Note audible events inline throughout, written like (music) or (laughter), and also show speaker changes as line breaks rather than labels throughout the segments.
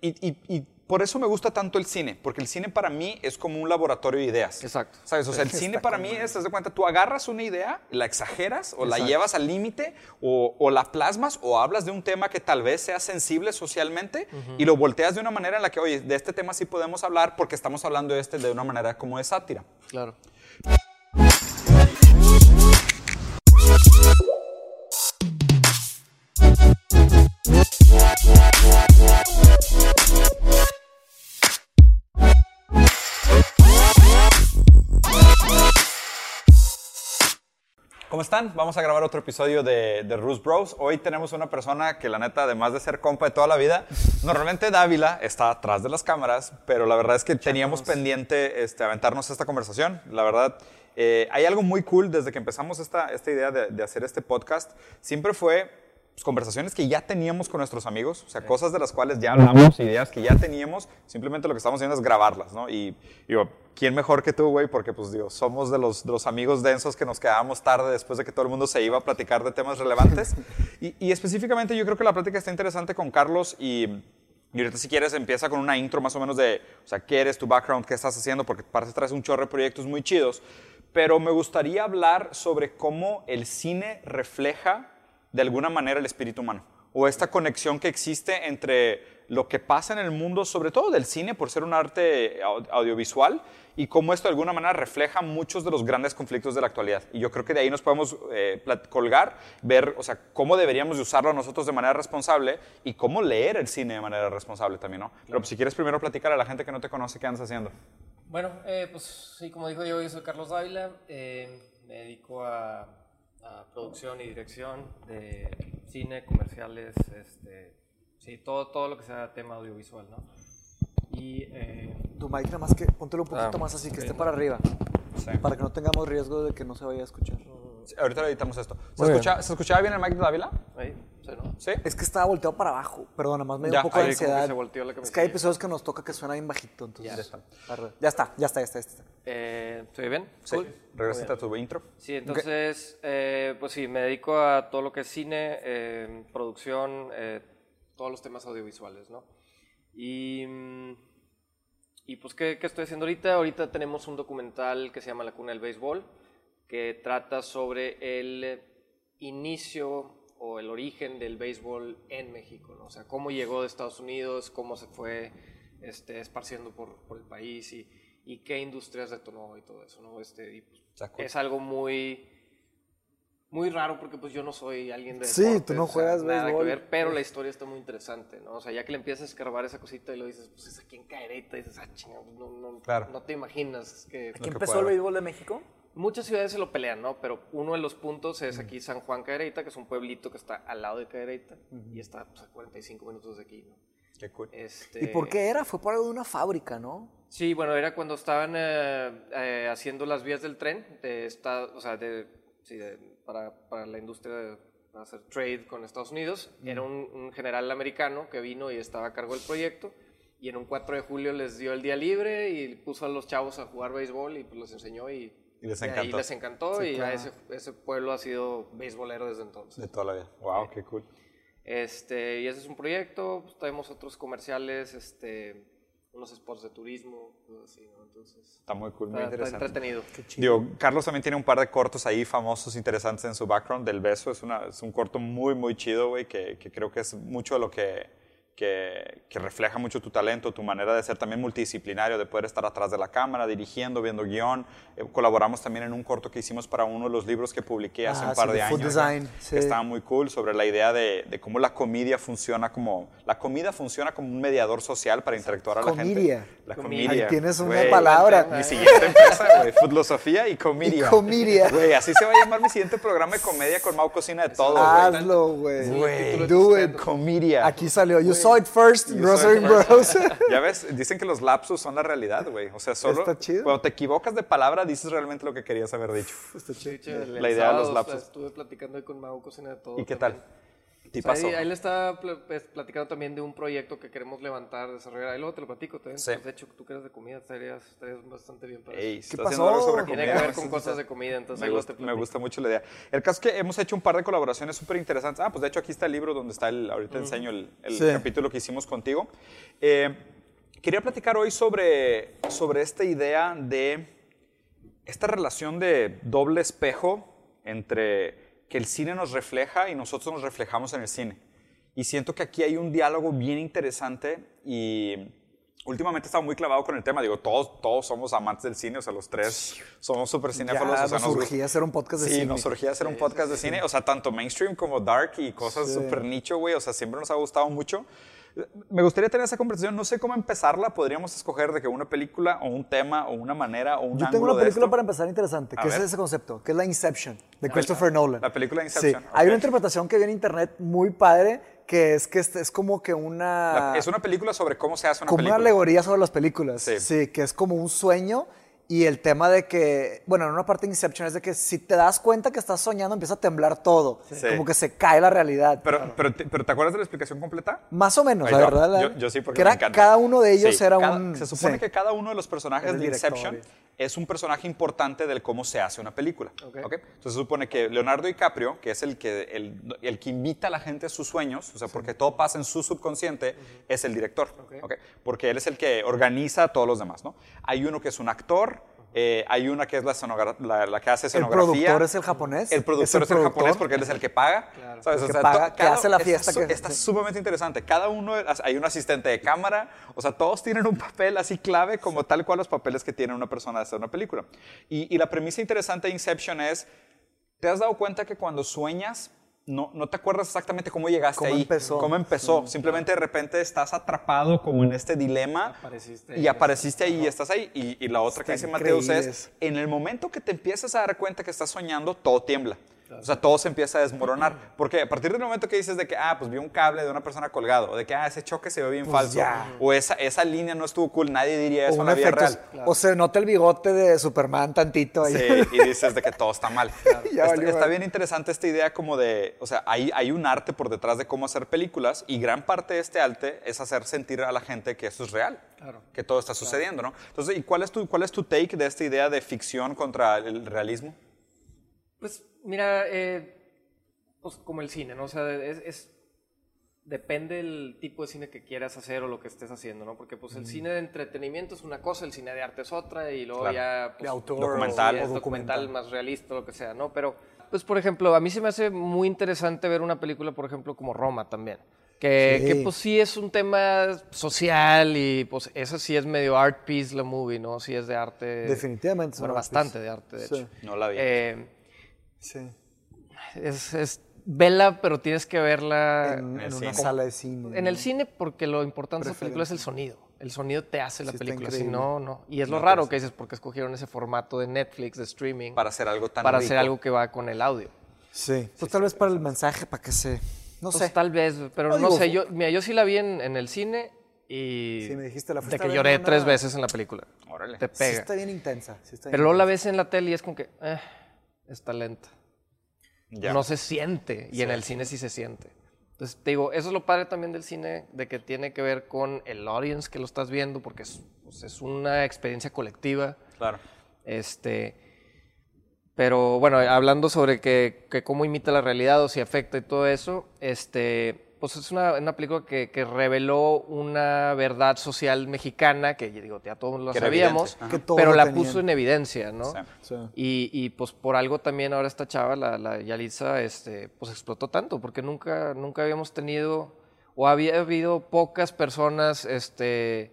y, y- y por eso me gusta tanto el cine, porque el cine para mí es como un laboratorio de ideas.
Exacto.
¿Sabes? O sea, el (laughs) cine para mí es, te das cuenta, tú agarras una idea, la exageras o la llevas al límite o, o la plasmas o hablas de un tema que tal vez sea sensible socialmente y lo volteas de una manera en la que, oye, de este tema sí podemos hablar porque estamos hablando de este de una manera como de sátira.
Claro.
¿Cómo están? Vamos a grabar otro episodio de, de Rus Bros. Hoy tenemos una persona que la neta, además de ser compa de toda la vida, (laughs) normalmente Dávila está atrás de las cámaras, pero la verdad es que teníamos pendiente este, aventarnos esta conversación. La verdad, eh, hay algo muy cool desde que empezamos esta, esta idea de, de hacer este podcast. Siempre fue pues, conversaciones que ya teníamos con nuestros amigos, o sea, cosas de las cuales ya hablamos, ideas que ya teníamos, simplemente lo que estamos haciendo es grabarlas, ¿no? Y digo, ¿quién mejor que tú, güey? Porque, pues, digo, somos de los, de los amigos densos que nos quedábamos tarde después de que todo el mundo se iba a platicar de temas relevantes. (laughs) y, y específicamente yo creo que la plática está interesante con Carlos y... Y ahorita si quieres empieza con una intro más o menos de, o sea, qué eres, tu background, qué estás haciendo, porque parece que traes un chorro de proyectos muy chidos. Pero me gustaría hablar sobre cómo el cine refleja de alguna manera el espíritu humano. O esta conexión que existe entre lo que pasa en el mundo, sobre todo del cine, por ser un arte au- audiovisual, y cómo esto de alguna manera refleja muchos de los grandes conflictos de la actualidad. Y yo creo que de ahí nos podemos eh, colgar, ver, o sea, cómo deberíamos de usarlo nosotros de manera responsable y cómo leer el cine de manera responsable también, ¿no? Pero pues, si quieres primero platicar a la gente que no te conoce qué andas haciendo.
Bueno, eh, pues sí, como dijo yo, yo soy Carlos Dávila, eh, me dedico a, a producción y dirección de cine, comerciales, este, sí, todo, todo lo que sea tema audiovisual, ¿no? Y eh,
Tu mic nada más que póntelo un poquito
Ah,
más así, que esté para arriba,
Sí.
para que no tengamos riesgo de que no se vaya a escuchar.
Ahorita le editamos esto. ¿Se,
Muy bien.
escucha- ¿Se escuchaba bien el mic de Dávila?
ahí, sí, ¿no?
¿Sí?
Es que estaba volteado para abajo, perdón, nada más me dio
Ya,
un poco de
que
ansiedad.
se volteó la
es que hay episodios que nos toca que suena bien bajito, entonces.
Ya está.
Ya está, ya está, ya está. ya está.
Eh, ¿Se oye bien?
Sí.
Cool.
A tu intro.
Sí, entonces, eh, pues sí, me dedico a todo lo que es cine, eh, producción, eh, todos los temas audiovisuales, ¿no? Y, y pues, ¿qué, qué estoy haciendo ahorita? Ahorita tenemos un documental que se llama La Cuna del Béisbol, que trata sobre el inicio o el origen del béisbol en México, ¿no? O sea, cómo llegó de Estados Unidos, cómo se fue este, esparciendo por, por el país y, y qué industrias detonó y todo eso, ¿no? Este, y, pues, es algo muy muy raro porque pues yo no soy alguien de
Sí,
deportes,
tú no
o sea,
juegas
nada
béisbol.
que ver, pero la historia está muy interesante, ¿no? O sea, ya que le empiezas a escarbar esa cosita y lo dices, pues es aquí en Cadereyta, y dices, ah, chinga, pues, no, no,
Claro.
no te imaginas que...
que
¿Quién
puede
empezó el béisbol de México?
Muchas ciudades se lo pelean, ¿no? Pero uno de los puntos es aquí San Juan Cadereyta, que es un pueblito que está al lado de Cadereyta y está pues, a 45 minutos de aquí, ¿no?
Qué cool.
Este,
¿Y por qué era? Fue por algo de una fábrica, ¿no?
Sí, bueno, era cuando estaban eh, eh, haciendo las vías del tren, de esta, o sea, de, sí, de- para, para la industria de para hacer trade con Estados Unidos. Era un, un general americano que vino y estaba a cargo del proyecto. Y en un 4 de julio les dio el día libre y puso a los chavos a jugar béisbol y pues los enseñó y,
Y les encantó.
les encantó
Sí,
y
claro.
ese, ese pueblo ha sido beisbolero desde entonces.
De toda la vida. Wow, qué cool.
Este, y ese es un proyecto, pues, tenemos otros comerciales, este, unos spots de turismo, cosas así, ¿no? Entonces,
Está muy cool, muy
está, está
interesante.
entretenido.
Digo, Carlos también tiene un par de cortos ahí famosos, interesantes en su background. Del beso es, una, es un corto muy, muy chido, güey, que, que creo que es mucho de lo que, que, que refleja mucho tu talento, tu manera de ser también multidisciplinario, de poder estar atrás de la cámara, dirigiendo, viendo guion. Eh, colaboramos también en un corto que hicimos para uno de los libros que publiqué hace
Ah,
un par
sí,
de años.
food design, sí.
estaba muy cool sobre la idea de, de cómo la comedia funciona como la comida funciona como un mediador social para interactuar a la
Comedia.
gente. La
Comedia.
comedia.
Ahí tienes una
güey.
palabra.
Mi siguiente empresa, güey, Foodlosofía y Comedia.
Y Comedia.
Güey, así se va a llamar mi siguiente programa de comedia con Mau Cocina de todo, güey.
Hazlo, güey. Do it.
Comedia.
Aquí salió. You saw it first, Grocery Bros. (laughs)
Ya ves, dicen que los lapsus son la realidad, güey. O sea, solo
Está chido.
cuando te equivocas de palabra dices realmente lo que querías haber dicho.
Está chido.
La idea de los
sea, Estuve platicando ahí con Mau Cocina de todo.
¿Y qué
también.
Sí
O sea, ahí, ahí le pl- pues, platicando también de un proyecto que queremos levantar, desarrollar. Ahí luego te lo platico también.
Sí.
Pues, de hecho, tú que eres de comida, estarías, estarías bastante bien para
Ey,
eso.
está
pasó?
haciendo algo sobre
Tiene
comida,
que ver con (laughs) cosas de comida, entonces
Me
ahí
gusta,
te
me gusta mucho la idea. El caso es que hemos hecho un par de colaboraciones súper interesantes. Ah, pues de hecho aquí está el libro donde está el, ahorita enseño el, el
Sí.
capítulo que hicimos contigo. Eh, quería platicar hoy sobre, sobre esta idea de esta relación de doble espejo entre que el cine nos refleja y nosotros nos reflejamos en el cine. Y siento que aquí hay un diálogo bien interesante y últimamente he estado muy clavado con el tema. Digo, todos, todos somos amantes del cine, o sea, los tres somos súper cinéfilos.
Ya
o sea,
nos surgía hacer un podcast de
Sí,
cine.
nos surgía hacer un podcast de cine, o sea, tanto mainstream como dark y cosas
Sí.
súper nicho, güey, o sea, siempre nos ha gustado mucho. Me gustaría tener esa conversación, no sé cómo empezarla, podríamos escoger de que una película o un tema o una manera o un
Yo tengo una
de
película
esto.
para empezar interesante,
A
que es
ver.
ese concepto, que es la Inception, de Christopher Nolan.
la película Inception,
Sí, hay una interpretación que vi en internet muy padre, que es que este es como que una...
La- es una película sobre cómo se hace una
como
película.
una alegoría sobre las películas.
Sí.
Sí. que es como un sueño y el tema de que, bueno, en una parte de Inception es de que si te das cuenta que estás soñando empieza a temblar todo,
Sí.
como que se cae la realidad.
Pero, pero, te, pero ¿te acuerdas de la explicación completa?
Más o menos,
Ahí
la
va.
verdad. la-
Yo, yo sí, porque
que
me
era-
encanta.
Cada uno de ellos
Sí,
era
cada-
un...
Se supone
sí.
que cada uno de los personajes de Inception es un personaje importante del cómo se hace una película.
Ok.
¿ok? Entonces se supone que Leonardo DiCaprio, que es el que, el, el que invita a la gente a sus sueños, o sea, porque todo pasa en su subconsciente, es el director. ¿ok? Porque él es el que organiza a todos los demás. ¿no? Hay uno que es un actor. Eh, hay una que es la, la, la que hace
El
escenografía.
productor es el japonés.
El productor es el, japonés porque él es el que paga. ¿sabes?
El que
to-
paga, que hace la
está
fiesta
su-
que-
está sumamente interesante. Cada uno, hay un asistente de cámara, o sea, todos tienen un papel así clave como tal cual los papeles que tiene una persona de hacer una película. Y, y la premisa interesante de Inception es, ¿te has dado cuenta que cuando sueñas no, no te acuerdas exactamente cómo llegaste
Cómo
ahí?
empezó.
¿Cómo empezó? Simplemente de repente estás atrapado como en este dilema
Apareciste
y apareciste ahí y estás ahí. Y, y la otra que dice Mateus es, en el momento que te empiezas a dar cuenta que estás soñando, todo tiembla. O sea, todo se empieza a desmoronar. Porque a partir del momento que dices de que, ah, pues vi un cable de una persona colgado, o de que, ah, ese choque se ve bien falso,
ya.
o esa, esa línea no estuvo cool, nadie diría
O
eso en
un
la vida
efecto-
real.
O se nota el bigote de Superman tantito ahí.
Sí, y (laughs) dices de que todo está mal. (laughs)
Ya
está, está bien interesante esta idea como de, o sea, hay, hay un arte por detrás de cómo hacer películas y gran parte de este arte es hacer sentir a la gente que eso es real,
Claro.
que todo está sucediendo, ¿no? Entonces, ¿y cuál es, tu, cuál es tu take de esta idea de ficción contra el realismo?
Pues mira, eh, pues como el cine, ¿no? O sea, es, es- depende del tipo de cine que quieras hacer o lo que estés haciendo, ¿no? Porque pues el cine de entretenimiento es una cosa, el cine de arte es otra y luego
Claro.
ya pues,
De autor
Documental. o
es
documental.
documental más realista, lo que sea, ¿no? Pero pues por ejemplo, a mí se me hace muy interesante ver una película, por ejemplo, como Roma también. Que,
Sí.
que, pues sí es un tema social y pues eso sí es medio art piece la movie, ¿no? Sí es de arte.
Definitivamente
Bueno, bastante
piece.
de arte, de
Sí.
hecho.
No la vi.
Eh,
Sí.
es, es vela, pero tienes que verla
En,
en el
en
cine.
una sala de cine.
en el cine porque lo importante de esa película es el sonido. El sonido te hace la
Sí,
película, si no, no. Y es lo
No,
raro
pues,
que dices porque escogieron ese formato de Netflix, de streaming,
para hacer algo tan
para
rico.
hacer algo que va con el audio.
Sí. Pues tal vez para el mensaje, para que se... No
Pues
sé.
tal vez, pero
No,
no,
digo,
sé. Yo, mira, yo sí la vi en, en el cine y
Sí, me dijiste, la
de que lloré
una-
tres veces en la película.
Órale.
Te
Sí
pega.
está bien intensa. sí está bien
pero luego la ves en la tele y es como que eh, está lenta.
Ya.
no se siente y en el cine sí se siente. Entonces, te digo, eso es lo padre también del cine, de que tiene que ver con el audience que lo estás viendo, porque es, pues, es una experiencia colectiva.
Claro.
Este, pero bueno, hablando sobre que, que cómo imita la realidad o si afecta y todo eso, este, pues es una, una película que, que reveló una verdad social mexicana, que digo, ya todos
era
sabíamos, pero
lo
la
tenían.
puso en evidencia, ¿no?
Sí.
Sí.
Y, y, pues por algo también ahora esta chava, la, la Yalitza, este, pues explotó tanto, porque nunca, nunca habíamos tenido, o había habido pocas personas, este,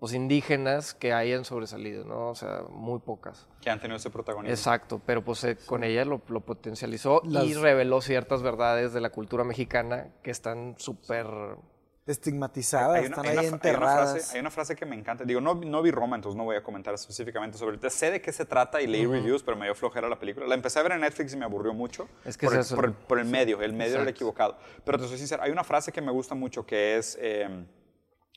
pues indígenas que hayan sobresalido, ¿no? O sea, muy pocas.
Que han tenido ese protagonismo.
Exacto, pero pues eh, con ella lo, lo potencializó y reveló ciertas verdades de la cultura mexicana que están súper...
Estigmatizadas,
Hay una,
están
hay
ahí
una fra- hay una
enterradas.
frase, hay una frase que me encanta. Digo, no, no vi Roma, entonces no voy a comentar específicamente sobre el Sé de qué se trata y leí reviews, pero me dio flojera la película. La empecé a ver en Netflix y me aburrió mucho.
Es que
por,
es
el,
eso.
por, el, por el medio. El medio era el equivocado. Pero te soy sincero, hay una frase que me gusta mucho que es: eh,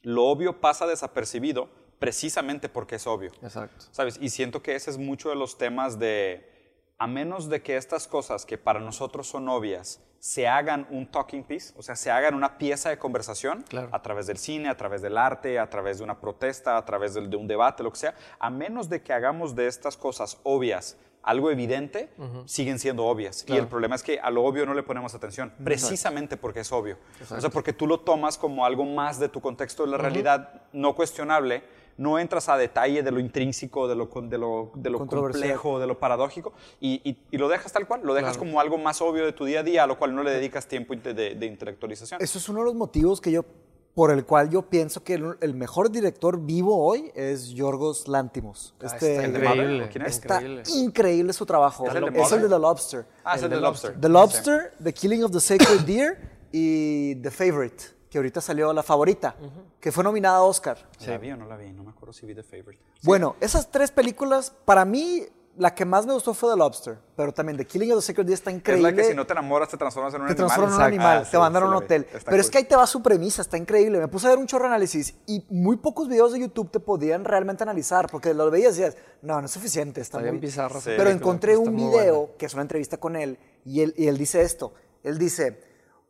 Lo obvio pasa desapercibido precisamente porque es obvio.
Exacto.
¿Sabes? Y siento que ese es mucho de los temas de, a menos de que estas cosas que para nosotros son obvias se hagan un talking piece, o sea, se hagan una pieza de conversación
Claro.
a través del cine, a través del arte, a través de una protesta, a través del- de, un debate, lo que sea, a menos de que hagamos de estas cosas obvias algo evidente, siguen siendo obvias. Y el problema es que a lo obvio no le ponemos atención, precisamente porque es obvio. O sea, porque tú lo tomas como algo más de tu contexto de la realidad no cuestionable, no entras a detalle de lo intrínseco, de lo, de lo, de lo
Controversial.
complejo, de lo paradójico, y, y- y lo dejas tal cual, lo dejas
Claro.
como algo más obvio de tu día a día, a lo cual no le dedicas tiempo de, de- de intelectualización.
Eso es uno de los motivos que yo, por el cual yo pienso que el, el mejor director vivo hoy es Yorgos Lantimos.
Ah,
Este-
está
¿El de Mother?
increíble.
¿Quién es?
Está
increíble.
increíble su trabajo.
¿Es el de
Es el
Mother?
de The Lobster.
ah, es el de Lobster.
The Lobster, The Killing of the Sacred (coughs) Deer y The Favorite, que ahorita salió la favorita, que fue nominada a Oscar.
¿La vi o no la vi? No me acuerdo si vi The Favorite.
Bueno, esas tres películas, para mí, la que más me gustó fue The Lobster, pero también The Killing of the Sacred Deer está
Es
increíble.
la que si no te enamoras te transformas en un
te
animal.
transforman en un animal,
Ah,
te mandan a un hotel.
Está
Pero es
cool.
que ahí te va su premisa, está increíble. Me puse a ver un chorro de análisis y muy pocos videos de YouTube te podían realmente analizar, porque lo veías y decías, no, no es suficiente, está,
Está bien
muy
Sí.
Pero encontré un video
buena.
que es una entrevista con él y él, y él dice esto. Él dice,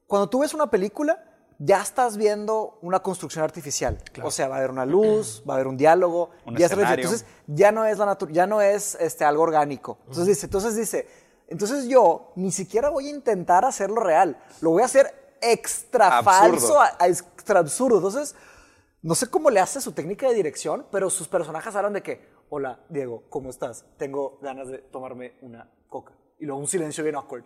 cuando tú ves una película, ya estás viendo una construcción artificial. O sea, va a haber una luz, va a haber un diálogo,
Un
ya. Entonces, ya no es, la ya no es este, algo orgánico. Entonces dice, entonces dice, entonces yo ni siquiera voy a intentar hacerlo real, lo voy a hacer extra
Absurdo.
falso, a- a extra absurdo. Entonces, no sé cómo le hace su técnica de dirección, pero sus personajes hablan de que, hola, Diego, ¿cómo estás? Tengo ganas de tomarme una coca. Y luego un silencio bien awkward.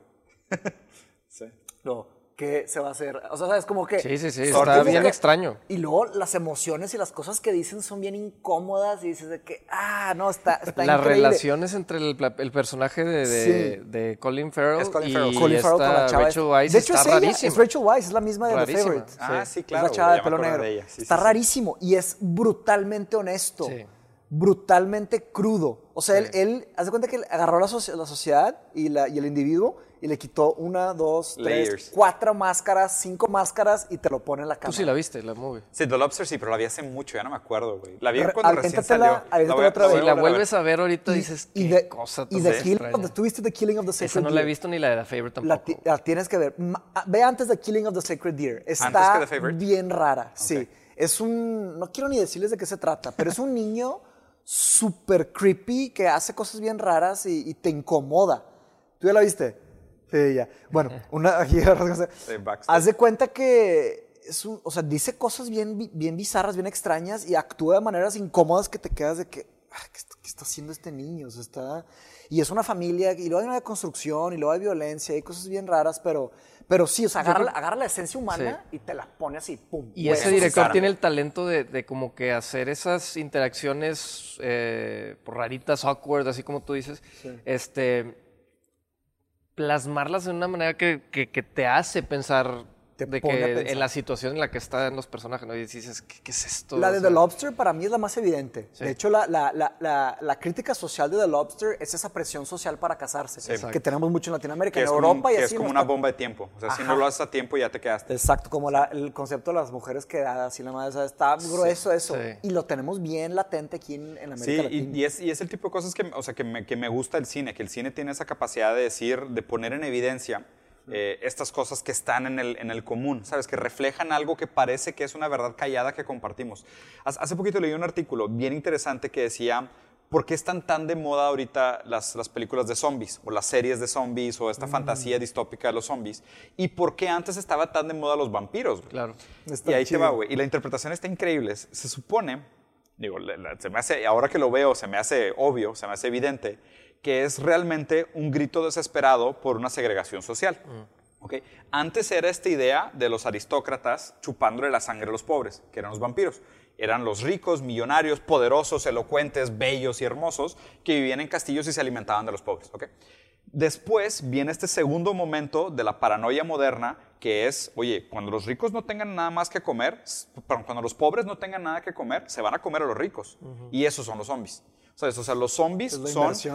(laughs)
Sí.
Luego, ¿qué se va a hacer? O sea, ¿sabes? Como que...
Sí, sí, sí, está bien
que-
extraño.
Y luego las emociones y las cosas que dicen son bien incómodas y dices de que, ah, no, está, está
Las
increíble.
relaciones entre el, pla- el personaje de, de,
Sí.
de Colin Farrell
Es Colin
y
Farrell.
Colin Farrell con la
esta
chava
Rachel. Weisz
de hecho,
está
es ella,
rarísimo.
es Rachel Weisz, es la misma de The
Rarísima.
Favorite.
Ah, sí, claro,
Es la chava de pelo negro.
de ella. Sí,
está
sí, sí.
rarísimo y es brutalmente honesto.
Sí.
Brutalmente crudo. O sea,
Sí.
él, él, haz de cuenta que él agarró la, soci- la sociedad y, la, y el individuo y le quitó una, dos, tres,
Layers.
cuatro máscaras, cinco máscaras y te lo pone en la
Tú
cámara.
sí la viste, la movie.
Sí, The Lobster sí, pero la vi hace mucho, ya no me acuerdo, güey. La vi
Re-
cuando recién salió.
aviéntatela
voy a-
otra vez.
voy
Si la vuelves a ver ahorita dices,
y
qué
de,
cosa
y
tan
The Kill of the- ¿Tuviste The Killing of the Sacred
Esa no la he
Deer?
visto ni la de The Favorite
La,
tampoco.
la tienes que ver. Ma- ah, Ve antes de Killing of the Sacred Deer. Está
que The
bien rara, sí. Es un... No quiero ni decirles de qué se trata, pero es un niño súper creepy que hace cosas bien raras y, y te incomoda. ¿Tú ya la viste? Sí, ya. Bueno, (laughs) una... aquí,
Sí.
Haz de cuenta que... Es un, o sea, dice cosas bien, bi- bien bizarras, bien extrañas y actúa de maneras incómodas que te quedas de que, "Ah, ¿qué, está, qué está haciendo este niño? O sea, está... Y es una familia, y luego hay una construcción, y luego hay violencia, hay cosas bien raras, pero, pero sí, o sea, agarra, la- agarra la esencia humana y te la pone así, pum.
Y ese
sí
director tiene el talento de, de como que hacer esas interacciones eh, raritas, awkward, así como tú dices, este, plasmarlas de una manera que, que- que te hace pensar
Te
de
pone a
que
pensar.
en la situación en la que están los personajes, ¿no? Y dices, ¿qué, qué es esto?
La de
O
The
sea,
Lobster para mí es la más evidente.
Sí.
De hecho, la, la- la- la- la crítica social de The Lobster es esa presión social para casarse,
Exacto.
que tenemos mucho en Latinoamérica,
Que
en
es como,
Europa
un-
y
que
así.
es como una
está-
bomba de tiempo. O sea, si
Ajá.
no lo haces a tiempo, ya te quedaste.
Exacto, como la- el concepto de las mujeres quedadas y la madre, o sea, está grueso eso.
sí.
Y lo tenemos bien latente aquí en, en América
Sí,
Latina.
y, y es, y es el tipo de cosas que, o sea, que, me, que me gusta el cine, que el cine tiene esa capacidad de decir, de poner en evidencia eh, estas cosas que están en el, en el común, ¿sabes? Que reflejan algo que parece que es una verdad callada que compartimos. Hace poquito leí un artículo bien interesante que decía, ¿por qué están tan de moda ahorita las, las películas de zombies o las series de zombies o esta fantasía distópica de los zombies? ¿Y por qué antes estaba tan de moda los vampiros? güey?
Claro.
Está
y ahí
chido.
te va, güey. Y la interpretación está increíble. Se supone, digo, se me hace, ahora que lo veo, se me hace obvio, se me hace evidente, que es realmente un grito desesperado por una segregación social. ¿ok? Antes era esta idea de los aristócratas chupándole la sangre a los pobres, que eran los vampiros. Eran los ricos, millonarios, poderosos, elocuentes, bellos y hermosos, que vivían en castillos y se alimentaban de los pobres. ¿ok? Después viene este segundo momento de la paranoia moderna, que es, oye, cuando los ricos no tengan nada más que comer, cuando los pobres no tengan nada que comer, se van a comer a los ricos. Y esos son los zombies. ¿Sabes? O sea, los zombies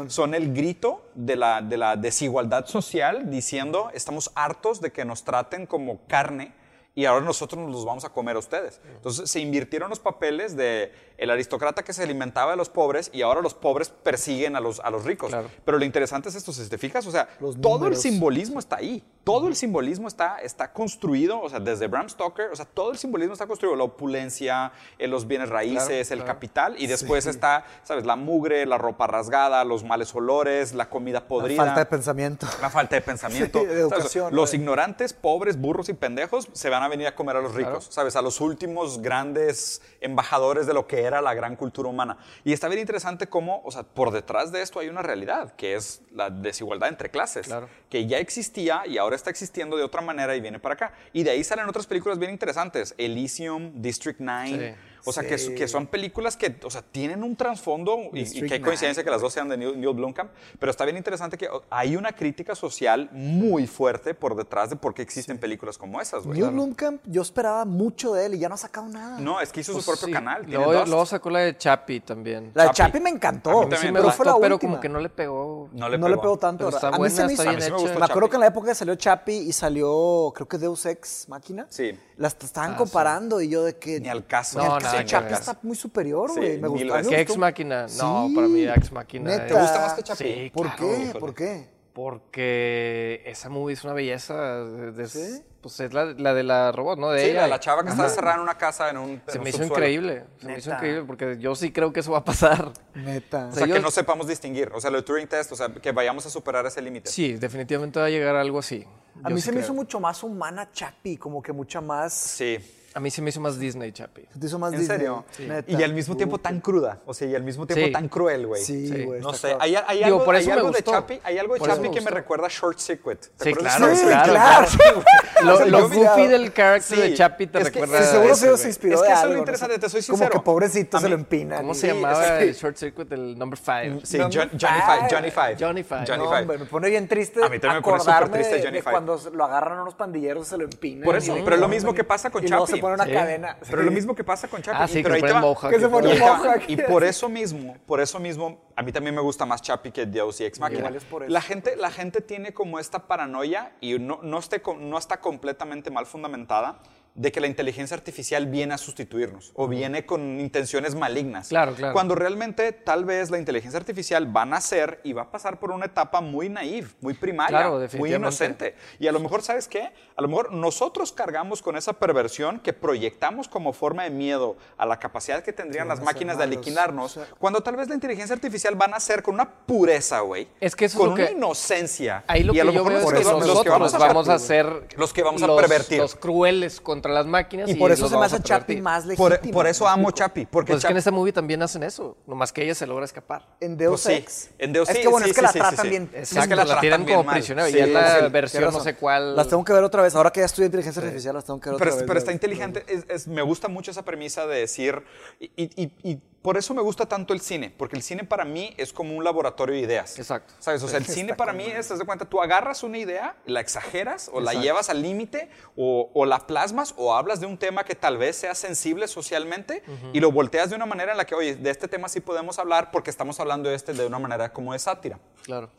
son el grito de la, de la desigualdad social diciendo, estamos hartos de que nos traten como carne y ahora nosotros nos los vamos a comer a ustedes. Entonces se invirtieron los papeles de el aristócrata que se alimentaba de los pobres y ahora los pobres persiguen a los, a los ricos.
Claro.
Pero lo interesante es esto, si te fijas, o sea,
Los
todo el
números.
simbolismo está ahí. Todo el simbolismo está, está construido, o sea, desde Bram Stoker, o sea, todo el simbolismo está construido. La opulencia, eh, los bienes raíces, el capital, y después está, ¿sabes? La mugre, la ropa rasgada, los males olores, la comida
La
podrida.
falta de pensamiento.
La falta de pensamiento. (laughs)
Sí, de
¿Sabes?
educación,
Los
¿no?
ignorantes, pobres, burros y pendejos se van a venir a comer a los ricos,
Claro.
¿sabes? A los últimos grandes embajadores de lo que era la gran cultura humana. Y está bien interesante cómo, o sea, por detrás de esto hay una realidad, que es la desigualdad entre clases,
Claro.
que ya existía y ahora está existiendo de otra manera y viene para acá. Y de ahí salen otras películas bien interesantes, Elysium, District 9.
Sí.
O sea, que,
Sí.
que son películas que, o sea, tienen un trasfondo y, qué coincidencia
9.
que las dos sean de Neil, Neil Blomkamp, pero está bien interesante que hay una crítica social muy fuerte por detrás de por qué existen películas como esas, güey.
Neil Blomkamp, yo esperaba mucho de él y ya no ha sacado nada.
No, es que hizo
Pues
su propio
sí.
canal. tiene
Luego, luego sacó la de Chappie también.
La de
Chapi.
Chapi me
A
encantó,
mí
Sí,
también
me
pero fue la
pero
última.
como que no le pegó.
No le
no le pegó. tanto.
Pero
¿verdad?
está
a mí
buena,
se me
está
hizo,
bien
A mí sí me
hecha.
gustó
me acuerdo
Chapi.
que en la época que salió Chapi y salió, creo que Deus Ex Máquina.
Sí.
Las estaban
Ah,
comparando y yo de que.
Ni al caso.
No, nada que
Chapi está muy superior,
Sí,
güey. me
mil
gustó. a mí me
veces.
¿Qué
gustó.
Ex Máquina? No,
Sí,
para mí Ex Máquina. es-
¿Te gusta más que Chapi?
Sí,
¿Por
claro.
qué?
híjole.
¿Por qué?
Porque esa movie es una belleza. de-. Pues es la, la de la robot, ¿no? De
Sí,
ella.
la, la chava que está encerrada en una casa en un.
Se
en un
me hizo
subsuelo.
increíble. Se me hizo increíble porque yo sí creo que eso va a pasar.
Neta.
O sea,
yo-
que no sepamos distinguir. O sea, lo de Turing Test, o sea, que vayamos a superar ese límite.
Sí, definitivamente va a llegar algo así.
a
Yo
mí
sí
se me hizo mucho más humana Chapi, como que mucha más.
Sí.
A mí se me hizo más Disney, Chapi.
Se te hizo más
¿En
Disney.
serio?
Neta.
Y al mismo tiempo tan cruda. O sea, y al mismo tiempo
Sí.
tan cruel, güey.
Sí,
Sí.
güey.
No sé, hay, hay
Digo,
algo,
por
hay
eso me
algo de. Chappie, hay algo de
me
que me recuerda a Short Circuit. ¿Te
Sí, claro, claro,
claro. (laughs)
claro. Lo,
O sea,
lo
yo miraba-
goofy del character
Sí,
de Chappie te
es que-
recuerda
seguro se, se inspiró
Es que eso es lo interesante, te soy
Como
sincero.
que pobrecito se lo empinan.
¿Cómo se llamaba el short circuit? El number five.
Sí, Johnny Five. Johnny Five.
Johnny Five.
Johnny Five.
me pone bien triste
A mí también me pone súper triste
de,
Johnny Five.
cuando lo agarran a unos pandilleros se lo empinan.
Por eso, pero es lo mismo que pasa con
Y luego
Chappie.
se pone una
Sí.
cadena.
Pero lo mismo que pasa con Chappie.
Ah, sí,
pero
que
ahí
mohawk.
Que se
y
pone mohawk.
Y por eso mismo, por eso mismo, a mí también me gusta más Chappie que Deus y Ex Machina.
Igual es por eso.
La gente, la gente tiene como esta paranoia y no, no, esté no está completamente mal fundamentada de que la inteligencia artificial viene a sustituirnos o viene con intenciones malignas.
Claro, claro.
Cuando realmente tal vez la inteligencia artificial va a nacer y va a pasar por una etapa muy naive, muy primaria,
Claro,
muy inocente. Y a lo mejor, ¿sabes qué? A lo mejor nosotros cargamos con esa perversión que proyectamos como forma de miedo a la capacidad que tendrían las
a ser
máquinas de
malos.
aliquinarnos,
O sea-
cuando tal vez la inteligencia artificial va a nacer con una pureza, güey.
Es que eso es
con
lo
una
que-
inocencia.
Ahí lo
y a
que
lo
yo
mejor
veo es que nosotros
los que vamos a
vamos a
ser- los que vamos a pervertir.
los crueles contra las máquinas
Y por eso se me hace Chappie
pervertir.
más
Por,
legítimo.
por eso amo Chapi, porque
Pues es que en
Chapi-
esta movie también hacen eso, nomás que ella se logra escapar.
En Deus
Pues sí,
Ex.
en Deus
es
sí,
que bueno,
sí,
es que
sí,
la
sí,
tratan
sí, sí.
bien.
Es
Exacto,
que la
la, tienen
tratan bien
como
mal.
prisionera
Sí,
y es la
sí,
versión no sé cuál.
Las tengo que ver otra vez. Ahora que ya estudié inteligencia artificial, las tengo que ver
Pero,
otra vez.
pero está inteligente. Es- es- me gusta mucho esa premisa de decir. Y, y- y por eso me gusta tanto el cine. Porque el cine para mí es como un laboratorio de ideas.
Exacto.
¿Sabes? O sea, el cine para mí es, te das cuenta, tú agarras una idea, la exageras o la llevas al límite o, o la plasmas o hablas de un tema que tal vez sea sensible socialmente y lo volteas de una manera en la que, oye, de este tema sí podemos hablar porque estamos hablando de este de una manera como de sátira.
Claro.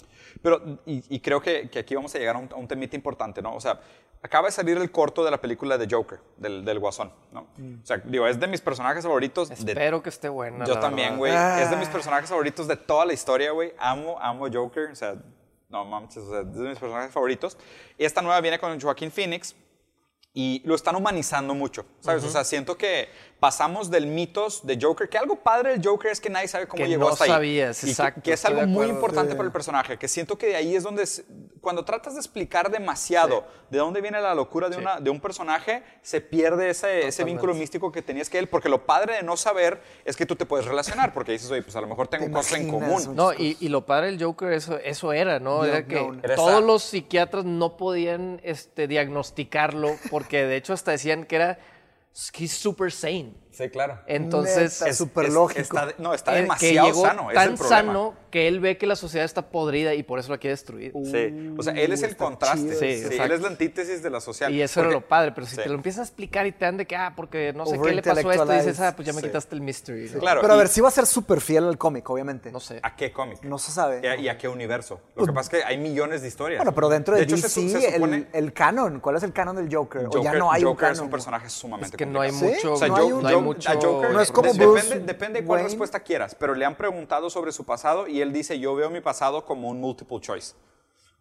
Pero, y, y creo que, que aquí vamos a llegar a un, a un temita importante, ¿no? O sea, acaba de salir el corto de la película de Joker, del, del Guasón, ¿no? O sea, digo, es de mis personajes favoritos. de-
Espero que esté buena.
yo también, güey.
Ah.
Es de mis personajes favoritos de toda la historia, güey. Amo, amo Joker. O sea, no mames, o sea, es de mis personajes favoritos. Y esta nueva viene con Joaquín Phoenix y lo están humanizando mucho, ¿sabes? O sea, siento que pasamos del mitos de Joker, que algo padre del Joker es que nadie sabe cómo
Que
llegó
no
hasta ahí.
sabías,
Y que-
exacto,
Que, es
estoy
algo muy importante para el personaje, que siento que de ahí es donde, se- cuando tratas de explicar demasiado de dónde viene la locura de,
Sí.
una, de un personaje, se pierde ese, ese vínculo místico que tenías que él, porque lo padre de no saber es que tú te puedes relacionar, porque dices, oye, pues a lo mejor tengo
Te
cosas en común.
No, y, y lo padre del Joker, eso, eso era, ¿no?
The
Era que.
Era
todos
esa-
los psiquiatras no podían este, diagnosticarlo, porque (laughs) de hecho hasta decían que era. He's super sane.
Sí, claro.
Entonces,
Neta,
Es-
súper
es-
lógico.
está de- no, está
el que
demasiado
llegó
sano. es
tan
el problema.
sano que él ve que la sociedad está podrida y por eso la quiere destruir.
Sí. O sea, él es
Uh,
el contraste. Sí.
Sí,
él es la antítesis de la social.
Y eso era lo padre, pero si
Sí.
te lo empiezas a explicar y te dan de que, ah, porque no sé qué le pasó a esto, y dices, ah, pues ya me
Sí.
quitaste el mystery. ¿no?
Claro.
Pero a
y-
ver, sí va a ser súper fiel al cómic, obviamente.
No sé.
¿A qué cómic?
No se sabe.
¿Y a, y a qué universo? Lo que pasa es que hay millones de historias.
Bueno, pero dentro de,
hecho,
DC,
se, su- se supone
el, el canon, ¿cuál es el canon del Joker? o ya
Joker-
no hay
Joker
un canon.
es un personaje sumamente
Es que no hay mucho,
O sea,
No hay un-
mucho.
a Joker
No es como
de-
Bruce
depende, depende de cuál
Wayne.
respuesta quieras, pero le han preguntado sobre su pasado y él dice, yo veo mi pasado como un multiple choice.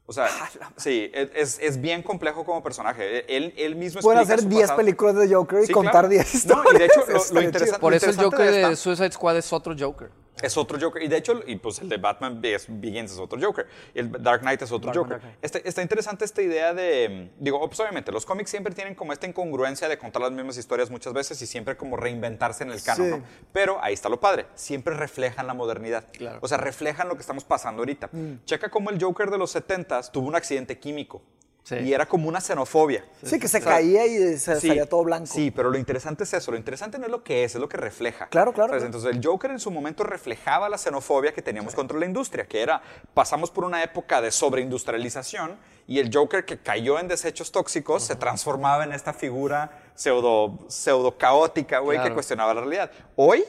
O sea, (laughs) sí, es, es bien complejo como personaje. Él, él mismo
Pueden hacer
su
10
pasado.
películas de Joker y
Sí,
contar
claro.
10 historias.
No, y de hecho, lo- interesante-.
Por eso el Joker
de
de Suicide Squad es otro Joker.
Es otro Joker. Y de hecho, y pues el de Batman es- Begins es otro Joker. El Dark Knight es otro
Dark
Joker. Este- está interesante esta idea de. Digo, pues obviamente, los cómics siempre tienen como esta incongruencia de contar las mismas historias muchas veces y siempre como reinventarse en el canon.
Sí.
¿no? Pero ahí está lo padre. Siempre reflejan la modernidad.
Claro.
O sea, reflejan lo que estamos pasando ahorita.
Mm.
Checa cómo el Joker de los 70s tuvo un accidente químico.
Sí.
Y era como una xenofobia.
Sí, que se caía y se
Sí,
salía todo blanco.
Sí, pero lo interesante es eso. Lo interesante no es lo que es, es lo que refleja.
Claro, claro,
¿Sabes? Entonces, el Joker en su momento reflejaba la xenofobia que teníamos contra la industria, que era, pasamos por una época de sobreindustrialización y el Joker que cayó en desechos tóxicos se transformaba en esta figura pseudo, pseudo caótica, güey, que cuestionaba la realidad. Hoy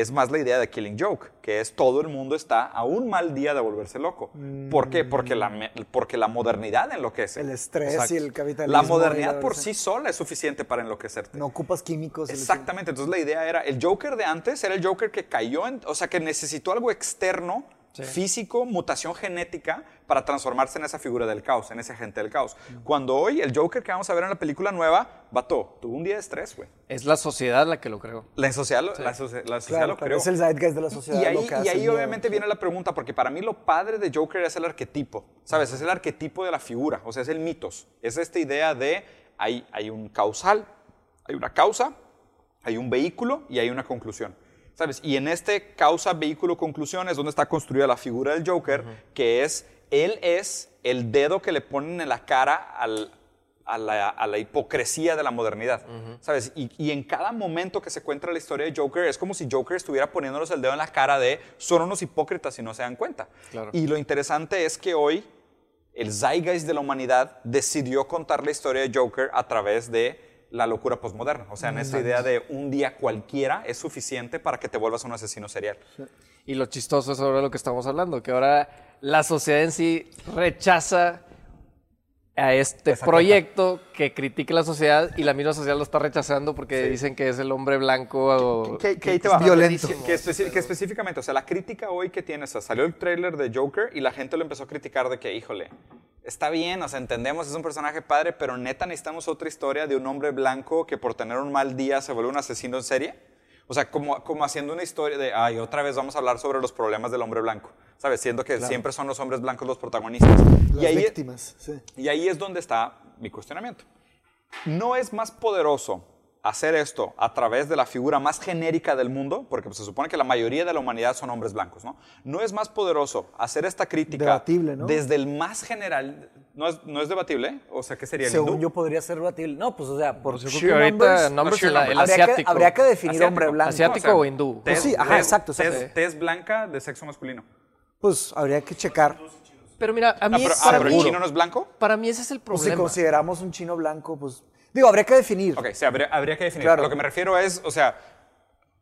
es más la idea de Killing Joke, que es todo el mundo está a un mal día de volverse loco. ¿Por qué? Porque la, porque la modernidad enloquece.
El estrés
Exacto.
y el capitalismo.
La modernidad
la-
por sí sola es suficiente para enloquecerte.
No ocupas químicos.
Exactamente, entonces la idea era, el Joker de antes era el Joker que cayó, en, o sea, que necesitó algo externo, físico, mutación genética, para transformarse en esa figura del caos, en ese agente del caos. Cuando hoy el Joker que vamos a ver en la película nueva, vato, tuvo un día de estrés, güey.
Es la sociedad la que lo creó.
La sociedad, la, la sociedad
Claro,
lo creó.
es el zeitgeist de la sociedad.
Y ahí,
lo que
y ahí
miedo.
obviamente viene la pregunta, porque para mí lo padre de Joker es el arquetipo, ¿sabes? Es el arquetipo de la figura, o sea, es el mitos. Es esta idea de hay, hay un causal, hay una causa, hay un vehículo y hay una conclusión. ¿Sabes? Y en este causa, vehículo, conclusión es donde está construida la figura del Joker, que es, él es el dedo que le ponen en la cara al, a la, a la hipocresía de la modernidad, ¿sabes? Y, y en cada momento que se cuenta la historia de Joker es como si Joker estuviera poniéndonos el dedo en la cara de son unos hipócritas y no se dan cuenta.
Claro.
Y lo interesante es que hoy el zeitgeist de la humanidad decidió contar la historia de Joker a través de la locura postmoderna. O sea, en esta idea de un día cualquiera es suficiente para que te vuelvas un asesino serial.
Y lo chistoso es ahora lo que estamos hablando, que ahora la sociedad en sí rechaza a este proyecto que critique la sociedad y la misma sociedad lo está rechazando porque dicen que es el hombre blanco o-
Que, que
violento.
Que, que especi- que específicamente, o sea, la crítica hoy que tienes, o sea, salió el tráiler de Joker y la gente lo empezó a criticar de que, híjole, está bien, o sea, entendemos, es un personaje padre, pero neta necesitamos otra historia de un hombre blanco que por tener un mal día se vuelve un asesino en serie. O sea, como, como haciendo una historia de, ay, otra vez vamos a hablar sobre los problemas del hombre blanco, ¿sabes? Siendo que siempre son los hombres blancos los protagonistas.
Las
y ahí,
víctimas, sí.
y ahí es donde está mi cuestionamiento. ¿No es más poderoso hacer esto a través de la figura más genérica del mundo? Porque pues, se supone que la mayoría de la humanidad son hombres blancos, ¿no? ¿No es más poderoso hacer esta crítica
Debatible, ¿no?
desde el más general? ¿No es, no es debatible? O sea, ¿qué sería el
Según
hindú?
yo podría ser debatible. No, pues o sea, por
Pues que ahorita
numbers,
no,
el, el
habría, que,
asiático.
habría que definir
Asiático.
hombre blanco.
Asiático o hindú.
Tez-
sí, ajá,
tez-
exacto, exacto.
Tez, tez blanca de sexo masculino.
Pues habría que checar.
Pero mira, a
Ah,
mí,
pero,
es-
ah,
para,
pero el
mí,
chino no es blanco?
para mí ese es el
Pues si
problema.
consideramos un chino blanco, pues. Digo, habría que definir.
Ok, sí, habría, habría que definir.
Claro.
Lo que me refiero es, o sea,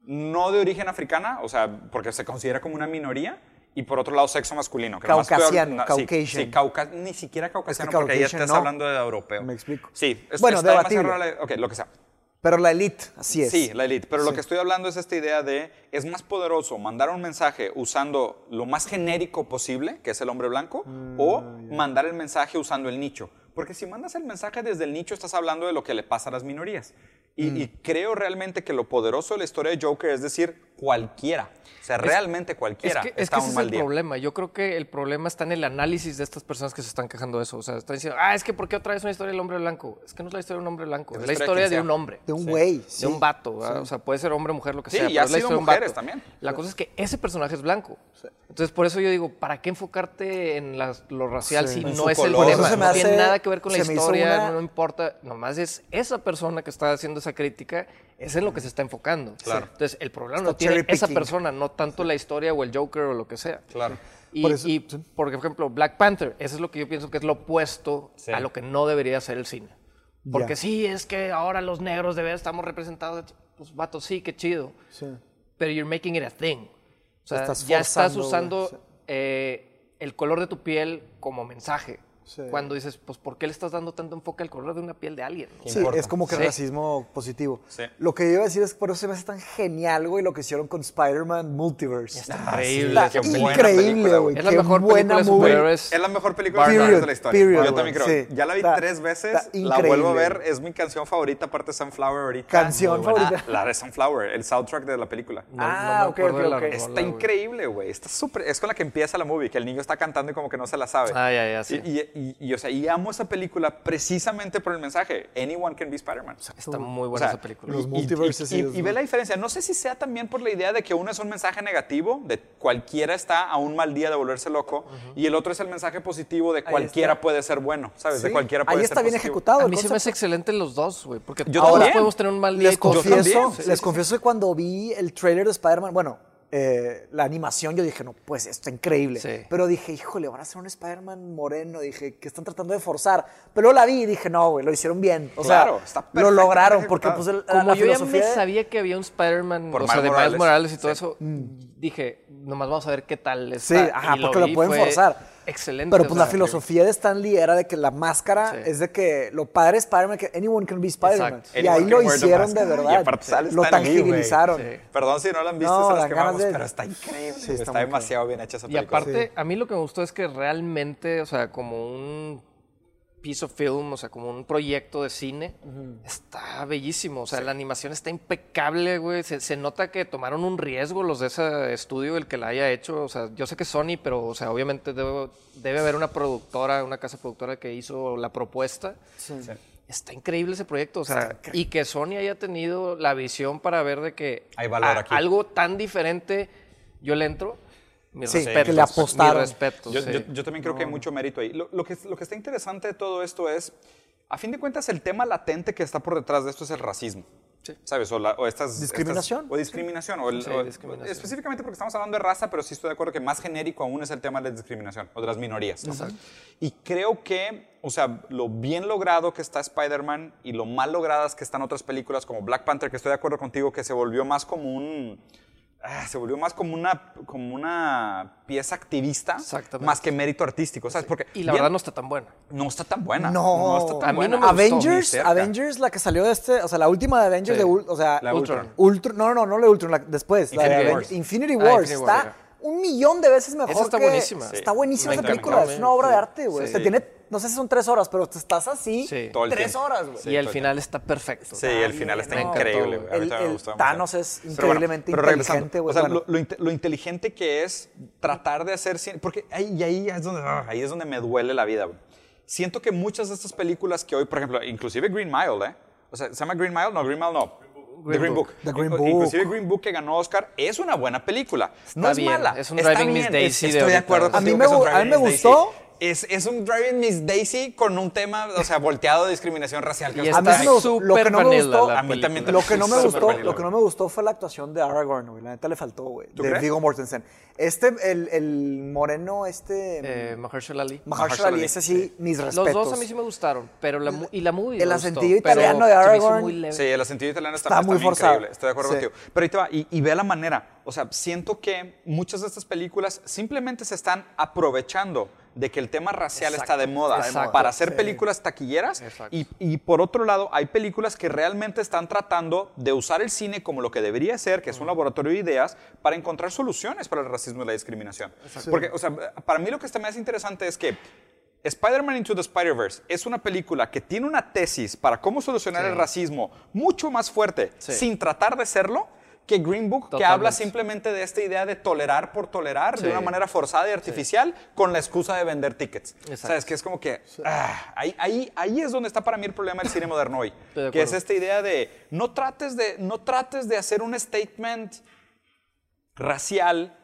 no de origen africana, o sea, porque se considera como una minoría, y por otro lado, sexo masculino. que
Caucasiano,
sí,
Caucasian.
Sí, cauca- ni siquiera caucasiano,
Es que
porque ahí estás
no.
hablando de europeo.
Me explico.
Sí, es,
Bueno,
está demasiado raro ok, lo que sea.
Pero la elite, así es.
Sí, la elite. Pero lo que estoy hablando es esta idea de, es más poderoso mandar un mensaje usando lo más genérico posible, que es el hombre blanco,
Mm,
o mandar el mensaje usando el nicho. Porque si mandas el mensaje desde el nicho, estás hablando de lo que le pasa a las minorías. Y,
Mm.
y creo realmente que lo poderoso de la historia de Joker es decir, cualquiera. O sea, realmente
Es
cualquiera
que, es
está
que
a
ese
un
es
mal
el
día.
problema. Yo creo que el problema está en el análisis de estas personas que se están quejando de eso. O sea, están diciendo, ah, es que ¿por qué otra vez una historia del hombre blanco? Es que no es la historia de un hombre blanco,
Es
es
la historia de
historia de un hombre.
De un güey.
De
sí.
un vato, ¿verdad? o sea, puede ser hombre mujer, lo que
Sí,
sea.
y
pero
ha
es la
sido
historia de un
mujeres
vato.
también.
La cosa es que ese personaje es blanco. Entonces, por eso yo digo, ¿para qué enfocarte en las- lo racial
Sí.
si
En
no es el
color. se
me
no tiene nada que ver con la historia,
una-
no importa. Nomás es esa persona que está haciendo esa crítica, es en lo que se está enfocando.
Claro.
Entonces, el problema
Está
lo tiene esa persona, no tanto la historia o el Joker o lo que sea.
Claro.
Y,
Por eso-
y,
sí.
por ejemplo, Black Panther, eso es lo que yo pienso que es lo opuesto
Sí.
a lo que no debería ser el cine. Porque
Ya.
sí, es que ahora los negros de verdad estamos representados. Pues, vato, sí, qué chido.
Sí.
Pero you're making it a thing. O sea,
Estás
ya estás usando eh, el color de tu piel como mensaje.
Sí.
Cuando dices, pues, ¿por qué le estás dando tanto enfoque al color de una piel de alguien?
Sí,
importa?
es como que
Sí.
racismo positivo.
Sí.
Lo que yo iba a decir es que por eso se me hace tan genial, güey, lo que hicieron con Spider-Man Multiverse.
Está
Ah,
increíble.
Está
qué buena
increíble,
película,
güey.
Es la
qué
mejor
buena
película de.
Es la mejor película de
Period,
superhéroes de la historia.
period,
Yo también
güey,
creo.
sí.
Ya la vi
Está-
tres veces. La vuelvo a ver. Es mi canción favorita, aparte de Sunflower ahorita.
Canción favorita.
La de Sunflower, el soundtrack de la película.
No-
Ah,
no
ok, ok,
Está increíble, güey. Está súper. Es con la que empieza la movie, que el niño está cantando y como que no se la sabe.
Ah, ya, ya, sí.
Y, y- o sea, y amo esa película precisamente por el mensaje. Anyone can be Spider-Man.
Está muy
O
buena
sea,
esa película.
Los multiverses
y,
y
y-
los-
y ve la diferencia. No sé si sea también por la idea de que uno es un mensaje negativo, de cualquiera está a un mal día de volverse loco, y el otro es el mensaje positivo de cualquiera puede ser bueno, ¿sabes? De cualquiera puede
Ahí
ser
está bien
positivo.
ejecutado.
A
el
mí se me hace excelente los dos, güey. Porque
Yo
todos
también.
podemos tener un mal día
Les confieso, les
sí.
confieso que cuando vi el trailer de Spider-Man, bueno, eh, la animación, yo dije, no, pues esto está increíble.
Sí.
Pero dije, híjole, van a hacer un Spider-Man moreno. Dije, que están tratando de forzar. Pero luego la vi y dije, no, güey, lo hicieron bien. O
Claro,
sea,
está
lo lograron porque pues el-
Como
la
yo ya me
de-
sabía que había un Spider-Man,
Por
o sea, de Miles
Morales.
Morales y todo
Sí.
eso, dije, nomás vamos a ver qué tal está.
Sí, ajá,
Y
porque lo
vi,
pueden
fue
forzar.
Excelente.
Pero
o
pues
sea,
la filosofía de Stan Lee era de que la máscara
Sí.
es de que lo padre de Spider-Man que anyone can be Spider-Man. Y ahí lo hicieron de
Y
verdad.
aparte sale
Lo
Stan
tangibilizaron.
Sí.
Perdón si no la han visto,
No,
se las quemamos,
de-
pero está increíble.
Sí,
güey.
está
demasiado bien hecha esa
Y
película.
aparte, a mí lo que me gustó es que realmente, o sea, como un piece of film, o sea, como un proyecto de cine, está bellísimo. O sea, la animación está impecable, güey. Se, se nota que tomaron un riesgo los de ese estudio, el que la haya hecho. O sea, yo sé que Sony, pero, o sea, obviamente debe, debe haber una productora, una casa productora que hizo la propuesta. Está increíble ese proyecto, o sea, y que Sony haya tenido la visión para ver de que
Hay valor
a-
aquí.
algo tan diferente, yo le entro. Mis
Sí,
respetos.
que le apostaron.
Mis respetos,
Yo,
sí.
yo- yo también creo que hay mucho mérito ahí. Lo, lo que, lo que está interesante de todo esto es, a fin de cuentas, el tema latente que está por detrás de esto es el racismo. ¿Sabes? O, la- o estas,
Discriminación.
estas- o discriminación. O el-
Sí,
o-
discriminación.
Específicamente porque estamos hablando de raza, pero sí estoy de acuerdo que más genérico aún es el tema de la discriminación o de las minorías. ¿no? Y creo que, o sea, lo bien logrado que está Spider-Man y lo mal logradas que están otras películas como Black Panther, que estoy de acuerdo contigo, que se volvió más como un... ah, se volvió más como una, como una pieza activista
Exactamente.
más que mérito artístico, ¿sabes? Porque
Y la
bien,
verdad no está tan buena.
no está tan buena.
No.
está tan
A mí
buena.
no me
Avengers. Avengers, la que salió de este, o sea, la última de Avengers
Sí.
de, o sea,
La
Ultron.
Ultron, no, no, no la de Ultron, la- después, la de
Infinity Wars.
Infinity
Ah,
Wars,
Infinity Wars,
está un millón de veces mejor
Esa está
que-
buenísima.
Está
Sí.
buenísima
Me
esa película, es una obra
Sí.
de arte, güey.
Sí.
O sea, tiene, no sé si son tres horas, pero te estás así
Sí.
Todo el
tres
tiempo.
horas, güey.
Sí,
y el final está perfecto.
Sí, el final está
encantó,
increíble.
güey.
A mí
El-
también me gustó.
Thanos es
Pero
increíblemente
pero regresando,
inteligente, güey.
O sea,
Bueno.
lo, lo inte- lo inteligente que es tratar de hacer cine. Porque ahí, y ahí, es donde, ah, ahí es donde me duele la vida. güey. Siento que muchas de estas películas que hoy, por ejemplo, inclusive Green Mile, ¿eh? O sea, ¿se llama Green Mile? No, Green Mile no. The Green Book.
The Green Book.
Inclusive Green Book que ganó Oscar es una buena película. no es
bien,
mala.
es un
está
Driving Miss Daisy de
Estoy de
ahorita.
acuerdo
A
mí me a mí me
Daisy. Es, es un Driving Miss Daisy con un tema, o sea, volteado de discriminación racial. que
Y
está
A mí. Lo que no me gustó,
A mí también.
Lo que no me gustó,
vanilla,
lo que no me gustó fue la actuación de Aragorn, güey. La neta le faltó, güey.
¿Tú
De
crees?
Viggo Mortensen. Este, el, el moreno, este.
Eh, Mahershala Ali.
Mahershala Ali, ese sí, mis respetos.
Los dos a mí sí me gustaron, pero la, y la movie
El
pero
italiano de Aragorn.
muy leve.
Sí, el sentido italiano está,
Está
está
muy
muy
forzado.
increíble. Estoy de acuerdo
Sí.
contigo. Pero ahí te va, y, y ve la manera. O sea, siento que muchas de estas películas simplemente se están aprovechando de que el tema racial
Exacto,
está de moda
exacto.
para hacer
Sí.
películas taquilleras. Y, y por otro lado, hay películas que realmente están tratando de usar el cine como lo que debería ser, que es un laboratorio de ideas, para encontrar soluciones para el racismo y la discriminación. Porque, o sea, para mí lo que está más interesante es que Spider-Man Into the Spider-Verse es una película que tiene una tesis para cómo solucionar
Sí.
el racismo mucho más fuerte
Sí.
sin tratar de serlo que Green Book, que habla simplemente de esta idea de tolerar por tolerar de una manera forzada y artificial con la excusa de vender tickets.
Exacto.
¿Sabes? Que es como que ah, ahí, ahí, ahí es donde está para mí el problema del cine moderno hoy. Que es esta idea de no trates de, no trates de hacer un statement racial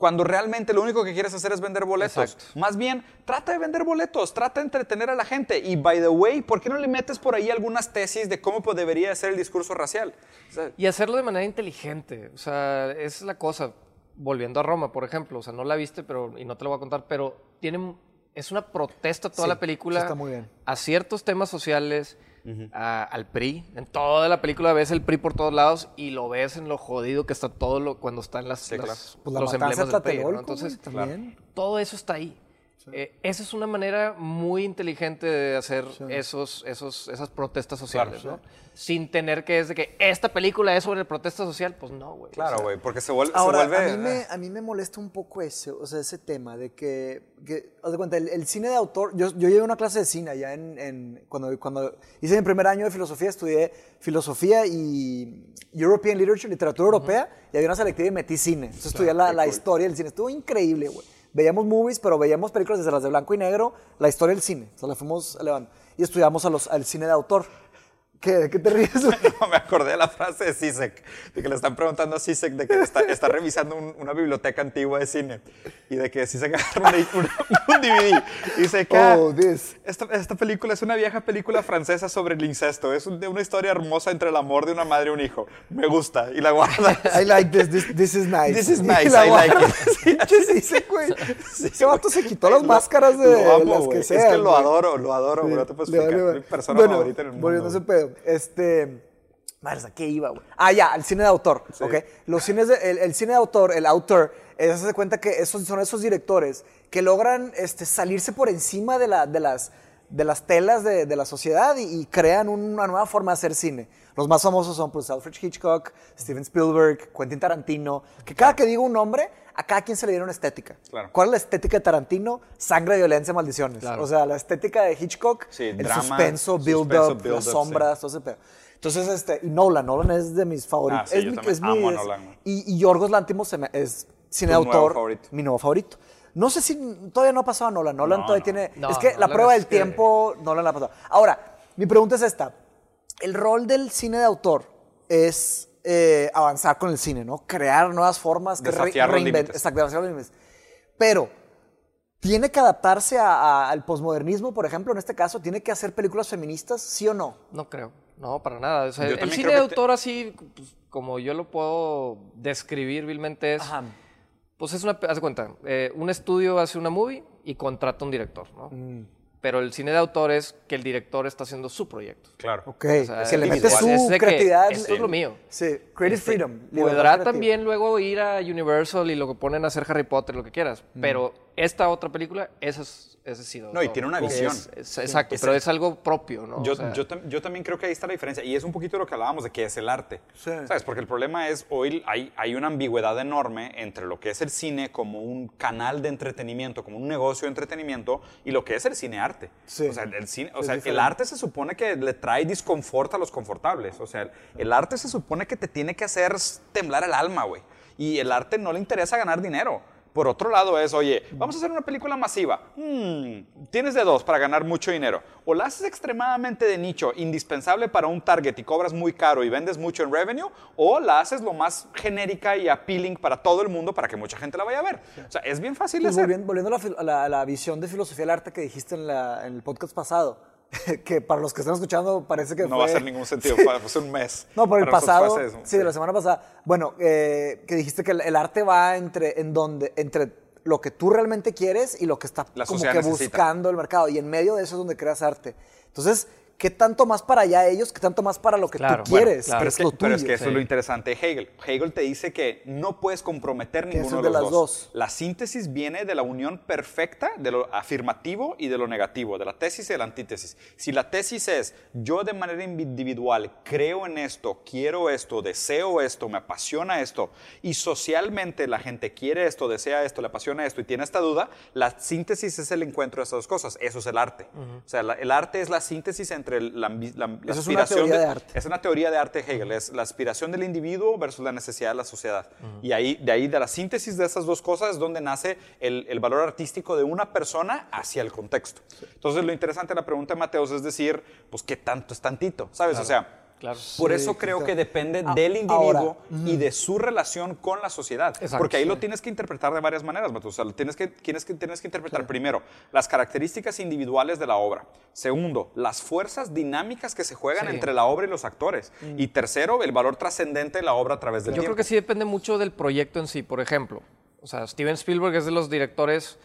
cuando realmente lo único que quieres hacer es vender boletos.
Exacto.
Más bien, trata de vender boletos, trata de entretener a la gente. Y, by the way, ¿por qué no le metes por ahí algunas tesis de cómo debería ser el discurso racial? O sea,
Y hacerlo de manera inteligente. O sea, esa es la cosa. Volviendo a Roma, por ejemplo. O sea, no la viste, pero, y no te lo voy a contar, pero tiene, es una protesta toda
Sí,
la película
sí está muy bien.
a ciertos temas sociales, a- al PRI. En toda la película ves el PRI por todos lados y lo ves en lo jodido que está todo lo, cuando están las,
Sí,
las-
claro.
Pues la
los emblemas
de
del PRI. ¿no? Entonces, todo eso está ahí. Eh, esa es una manera muy inteligente de hacer esos, esos, esas protestas sociales, ¿no? Sin tener que es de que esta película es sobre protesta social, pues no, güey. O
claro,
sea,
güey, porque se vuelve...
Ahora,
se vuelve
a, mí me, a mí me molesta un poco ese, o sea, ese tema de que, que haz de cuenta, el, el cine de autor, yo, yo llevé una clase de cine allá en, en- cuando, cuando hice mi primer año de filosofía, estudié filosofía y European Literature, literatura europea, y había una selectiva y metí cine. Entonces estudié la,
qué
la
cool.
historia del cine, estuvo increíble, güey. Veíamos movies, pero veíamos películas desde las de blanco y negro, la historia del cine, o sea, la fuimos elevando. Y estudiamos al cine de autor. ¿Qué, ¿De qué te ríes? (laughs)
No, me acordé de la frase de Sisek, de que le están preguntando a Sisek de que está, está revisando un- una biblioteca antigua de cine y de que Sisek agarra un, un- un DVD y dice que
Oh, this.
esta, esta película es una vieja película francesa sobre el incesto, es de una historia hermosa entre el amor de una madre y un hijo. Me gusta y la guarda. (laughs)
I like this, this, this is nice.
This is nice, I like it. (laughs) Sí,
Sisek, güey. Ese vato se quitó las máscaras de
Lo amo,
las que
Es
sean.
que lo
güey.
adoro, lo adoro, güey, no te puedo
Le
explicar.
vale,
Es mi persona
bueno,
favorita en el mundo.
Volviendo a ese
güey.
Este. Madre, ¿a qué iba, güey? Ah, ya, el cine de autor. ¿ok? Los cines de- el, el cine de autor, el autor, es hace cuenta que esos, son esos directores que logran este, salirse por encima de, la, de, las, de las telas de, de la sociedad y, y crean una nueva forma de hacer cine. Los más famosos son pues, Alfred Hitchcock, Steven Spielberg, Quentin Tarantino. Que cada que digo un nombre, a cada quien se le dieron estética.
Claro.
¿Cuál es la estética de Tarantino? Sangre, violencia, maldiciones.
Claro.
O sea, la estética de Hitchcock,
Sí,
el
drama,
suspenso, build-up,
build-up,
las
sí.
sombras, todo ese pedo. Entonces, este, y Nolan, Nolan es de mis favoritos.
Ah, sí,
es
yo
mi- es mi-
amo a
es-
Nolan.
Y, y Yorgos Lantimos es cine de
nuevo
autor,
favorito.
mi nuevo favorito. No sé si todavía no ha pasado a Nolan. Nolan
No,
todavía
no.
tiene.
No,
es que la prueba del
que-
tiempo, Nolan la ha pasado. Ahora, mi pregunta es esta: el rol del cine de autor es eh, avanzar con el cine, ¿no? Crear nuevas formas, que re-
Desafiar los.
Exacto, desafiar los límites. Pero ¿Tiene que adaptarse a- a- al posmodernismo, por ejemplo, en este caso? ¿Tiene que hacer películas feministas, sí o no?
No creo, no, para nada. O sea,
Yo
el cine de
te-
autor así, pues, como yo lo puedo describir vilmente es,
Ajá.
Pues es una, haz de cuenta, eh, un estudio hace una movie y contrata un director, ¿no?
Mm.
Pero el cine de autor es que el director está haciendo su proyecto.
Claro.
Ok,
O sea,
que le
es-
mete
es
su
de que
creatividad.
esto es lo mío.
Sí, creative
Este,
freedom.
Podrá
creativa.
también luego ir a Universal y lo que ponen a hacer Harry Potter, lo que quieras.
Mm.
Pero esta otra película, esa es, ese sí.
No, y tiene una visión.
Es- es- exacto,
Es
pero
el-
es algo propio, ¿no?
Yo,
O sea,
yo, tam- yo también creo que ahí está la diferencia. Y es un poquito lo que hablábamos de qué es el arte.
Sí.
¿Sabes? Porque el problema es, hoy hay, hay una ambigüedad enorme entre lo que es el cine como un canal de entretenimiento, como un negocio de entretenimiento, y lo que es el cine-arte.
Sí.
O sea, el, cine, o sea, el arte se supone que le trae disconfort a los confortables. O sea, el, el arte se supone que te tiene que hacer temblar el alma, güey. Y el arte no le interesa ganar dinero. Por otro lado es, oye, vamos a hacer una película masiva. Hmm, tienes de dos para ganar mucho dinero. O la haces extremadamente de nicho, indispensable para un target y cobras muy caro y vendes mucho en revenue, o la haces lo más genérica y appealing para todo el mundo para que mucha gente la vaya a ver. O sea, es bien fácil de
Pues
hacer.
volviendo, volviendo a, la, fil- a la- a la visión de filosofía del arte que dijiste en, la- en el podcast pasado, (laughs) que para los que están escuchando parece que
No
fue...
va a hacer ningún sentido, (laughs) fue hace un mes. (laughs)
No, por el pasado,
fue hace
sí, de la semana pasada. Bueno, eh, que dijiste que el, el arte va entre, en donde, entre lo que tú realmente quieres y lo que está
La
como que
necesita.
buscando el mercado. Y en medio de eso es donde creas arte. Entonces, ¿qué tanto más para allá ellos? ¿Qué tanto más para lo que
Claro,
tú
bueno,
quieres?
claro.
Pero
es
es, que,
lo
pero es
tuyo?
que eso es lo interesante de Hegel. Hegel te dice que no puedes comprometer ninguno
es
de
de
los
las
dos.
dos.
La síntesis viene de la unión perfecta de lo afirmativo y de lo negativo, de la tesis y de la antítesis. Si la tesis es yo de manera individual creo en esto, quiero esto, deseo esto, me apasiona esto, y socialmente la gente quiere esto, desea esto, le apasiona esto y tiene esta duda, la síntesis es el encuentro de esas dos cosas. Eso es el arte. O sea, la- el arte es la síntesis entre la, ambi- la- la
Eso es una
aspiración
teoría de arte.
es una teoría de arte de Hegel, es la aspiración del individuo versus la necesidad de la sociedad. Y ahí, de ahí, de la síntesis de esas dos cosas, es donde nace el, el valor artístico de una persona hacia el contexto. Entonces, lo interesante de la pregunta de Mateos es decir, pues, ¿qué tanto es tantito? ¿Sabes? O sea,
Claro.
Por
Sí,
eso creo
claro.
que depende
Ah,
del individuo
ahora,
y de su relación con la sociedad.
Exacto,
Porque ahí lo
sí.
tienes que interpretar de varias maneras, Mato. O sea, lo tienes que, tienes que, tienes que interpretar primero las características individuales de la obra. Segundo, las fuerzas dinámicas que se juegan
Sí.
entre la obra y los actores. Y tercero, el valor trascendente de la obra a través del
Yo
tiempo.
creo que sí depende mucho del proyecto en sí. Por ejemplo, o sea, Steven Spielberg es de los directores,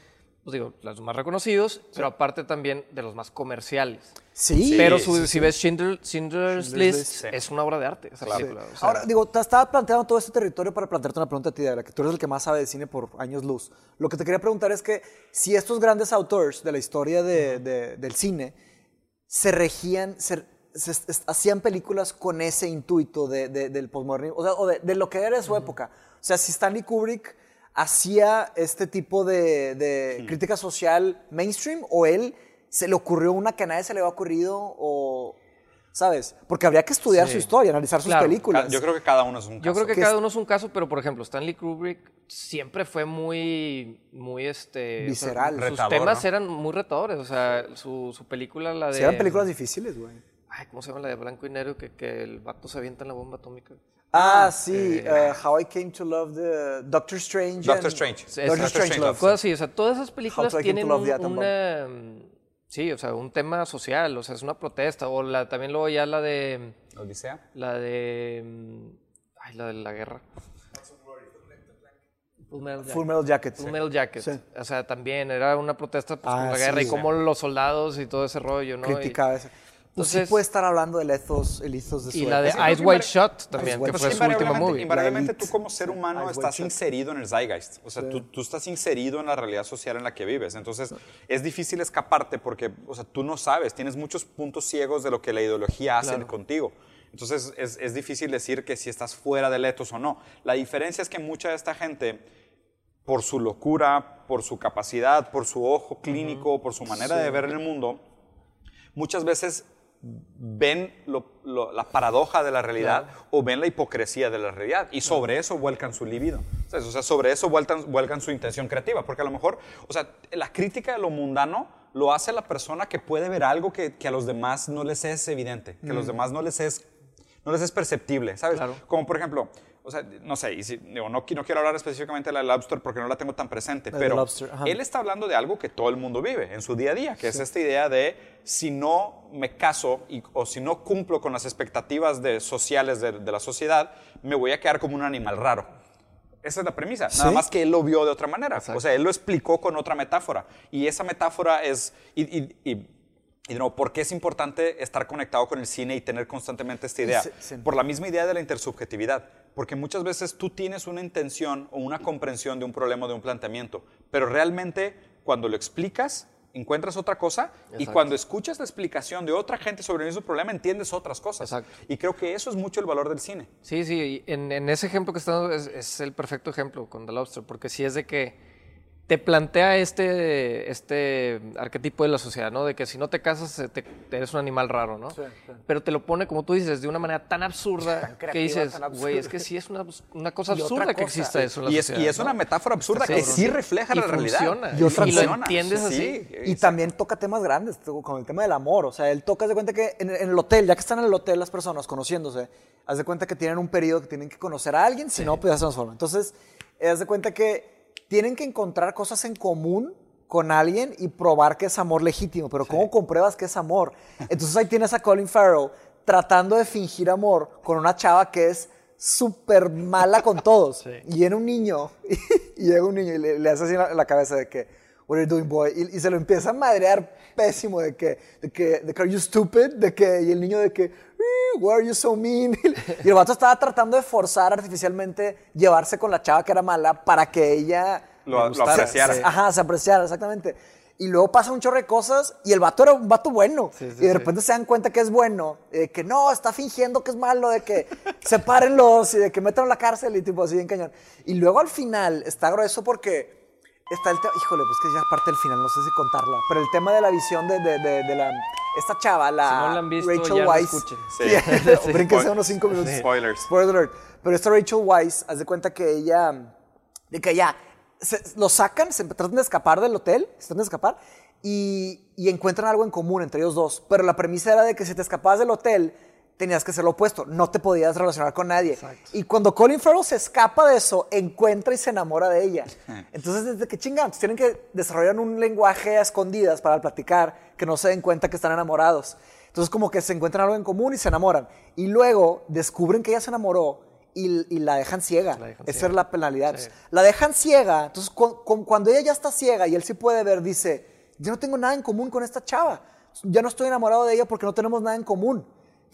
pues digo, los más reconocidos, pero aparte también de los más comerciales.
Sí.
pero
sí,
su-
sí,
si ves Schindler- Schindler's,
Schindler's
List,
List,
sí.
es una obra de arte esa película. o sea,
Ahora, digo, te estaba planteando todo este territorio para plantearte una pregunta a ti, la que tú eres el que más sabe de cine por años luz. Lo que te quería preguntar es que si estos grandes autores de la historia de- de- del cine se regían, se, se- se- hacían películas con ese intuito de- de- del postmodernismo, o, sea, o de, de lo que era de su época. O sea, si Stanley Kubrick hacía este tipo de, de crítica social mainstream o él se le ocurrió una que a nadie se le había ocurrido o... ¿Sabes? Porque habría que estudiar
Sí.
su historia, analizar sus
Claro.
películas.
Yo creo que cada uno es un
Yo
caso.
creo que
Que
cada uno es un caso, pero por ejemplo, Stanley Kubrick siempre fue muy, muy este... o sea,
Visceral.
sus
Retador,
temas
¿no?
eran muy retadores, o sea, su, su película, la de...
Sí, eran películas difíciles, güey.
Ay, ¿cómo se llama la de blanco y negro? Que, que el vato se avienta en la bomba atómica.
Ah, sí.
eh,
uh, How I Came to Love the Doctor Strange.
Doctor
and-
Strange.
Sí,
Doctor
Doctor
Strange
Strange
Love.
Cosas así, o sea, todas esas películas tienen un- una... Sí, o sea, un tema social, o sea, es una protesta. O la, también luego ya la de...
Odisea.
La de... mm, Ay, la de la guerra. Full Metal Jacket.
Full Metal Jacket.
Full Metal Jacket.
Sí.
O sea, también era una protesta pues,
Ah,
con la
sí,
guerra y
sí.
cómo los soldados y todo ese rollo, ¿no? Y-
Criticaba eso. Pues sí
Entonces-
puede estar hablando del ethos, el ethos de su
Y, la de
época.
Eyes Wide Shut también,
Wide
que fue
Pues
su última
invariablemente,
movie.
invariablemente tú como ser humano
Wide
estás inserido en el zeitgeist. O sea, tú, tú estás inserido en la realidad social en la que vives. Entonces, es difícil escaparte porque, o sea, tú no sabes, tienes muchos puntos ciegos de lo que la ideología hace
Claro.
contigo. Entonces, es, es difícil decir que si estás fuera del etos o no. La diferencia es que mucha de esta gente, por su locura, por su capacidad, por su ojo clínico, por su manera de ver el mundo, muchas veces ven lo- lo- la paradoja de la realidad o ven la hipocresía de la realidad y sobre eso vuelcan su libido. O sea, sobre eso vuelcan, vuelcan su intención creativa, porque a lo mejor, o sea, la crítica de lo mundano lo hace la persona que puede ver algo que, que a los demás no les es evidente, que a los demás no les es, no les es perceptible, ¿sabes?
Claro.
Como por ejemplo, o sea, no sé, y si- digo, no, qui- no quiero hablar específicamente de la Lobster porque no la tengo tan presente,
La
pero
Lobster,
él está hablando de algo que todo el mundo vive en su día a día, que es esta idea de si no me caso y- o si no cumplo con las expectativas de, sociales de, de la sociedad, me voy a quedar como un animal raro. Esa es la premisa, nada
Sí.
más que él lo vio de otra manera. O sea, él lo explicó con otra metáfora. Y esa metáfora es... Y, y- y- y de nuevo, ¿por qué es importante estar conectado con el cine y tener constantemente esta idea?
Sí, sí.
Por la misma idea de la intersubjetividad. Porque muchas veces tú tienes una intención o una comprensión de un problema o de un planteamiento, pero realmente cuando lo explicas, encuentras otra cosa y cuando escuchas la explicación de otra gente sobre el mismo problema, entiendes otras cosas.
Exacto.
Y creo que eso es mucho el valor del cine.
Sí, sí, en, en ese ejemplo que está dando es, es el perfecto ejemplo con The Lobster, porque sí es de que te plantea este, este arquetipo de la sociedad, ¿no? De que si no te casas te, te eres un animal raro, ¿no?
Sí, sí.
Pero te lo pone, como tú dices, de una manera tan absurda (laughs)
Tan creativa,
que dices,
tan absurda.
güey, es que sí es una, una cosa (laughs) absurda que exista eso en la
Y es,
sociedad.
y es
¿no?
una metáfora absurda
Está
que sí refleja
Y
la realidad.
funciona.
Y otra
Y lo entiendes así.
Sí,
Y también toca temas grandes, con el tema del amor. O sea, él toca, de cuenta que en, en el hotel, ya que están en el hotel las personas conociéndose, haz de cuenta que tienen un periodo que tienen que conocer a alguien, si no, pues ya se transforma. Entonces, haz de cuenta que tienen que encontrar cosas en común con alguien y probar que es amor legítimo. Pero ¿cómo compruebas que es amor? (laughs) Entonces ahí tienes a Colin Farrell tratando de fingir amor con una chava que es súper mala con todos.
Sí.
Y viene un niño, (laughs) y llega un niño y le, le hace así en la, en la cabeza de que, what are you doing, boy? Y, y se lo empieza a madrear pésimo de que, de que, de que, are you stupid? De que, y el niño de que, "Eh, why are you so mean? (laughs) Y el vato estaba tratando de forzar artificialmente llevarse con la chava que era mala para que ella...
Lo- apreciara.
Ajá, se apreciara, exactamente. Y luego pasa un chorro de cosas y el vato era un vato bueno.
Sí, sí,
y de
sí.
repente se dan cuenta que es bueno, eh, que no, está fingiendo que es malo, de que (laughs) sepárenlos y de que metan a la cárcel y tipo así en cañón. Y luego al final está grueso porque está el tema, híjole, pues que ya es parte del final, no sé si contarla, pero el tema de la visión de, de, de- de la, esta chava, la
Si no la han visto,
Rachel
ya escuchen.
Sí. (laughs)
Sí. Brínquense unos cinco minutos.
Spoilers.
Spoiler. Pero esta Rachel Weisz, haz de cuenta que ella, de que ya, se- lo sacan, se tratan de escapar del hotel, se tratan de escapar, y, y encuentran algo en común entre ellos dos. Pero la premisa era de que si te escapabas del hotel, tenías que ser lo opuesto, no te podías relacionar con nadie. Y cuando Colin Farrell se escapa de eso, encuentra y se enamora de ella. (laughs) Entonces, desde que chingan, tienen que desarrollar un lenguaje a escondidas para platicar, que no se den cuenta que están enamorados. Entonces, como que se encuentran algo en común y se enamoran. Y luego descubren que ella se enamoró y, la dejan ciega. Esa es la penalidad. La dejan ciega. Entonces, cuando ella ya está ciega y él sí puede ver, dice, yo no tengo nada en común con esta chava. Ya no estoy enamorado de ella porque no tenemos nada en común.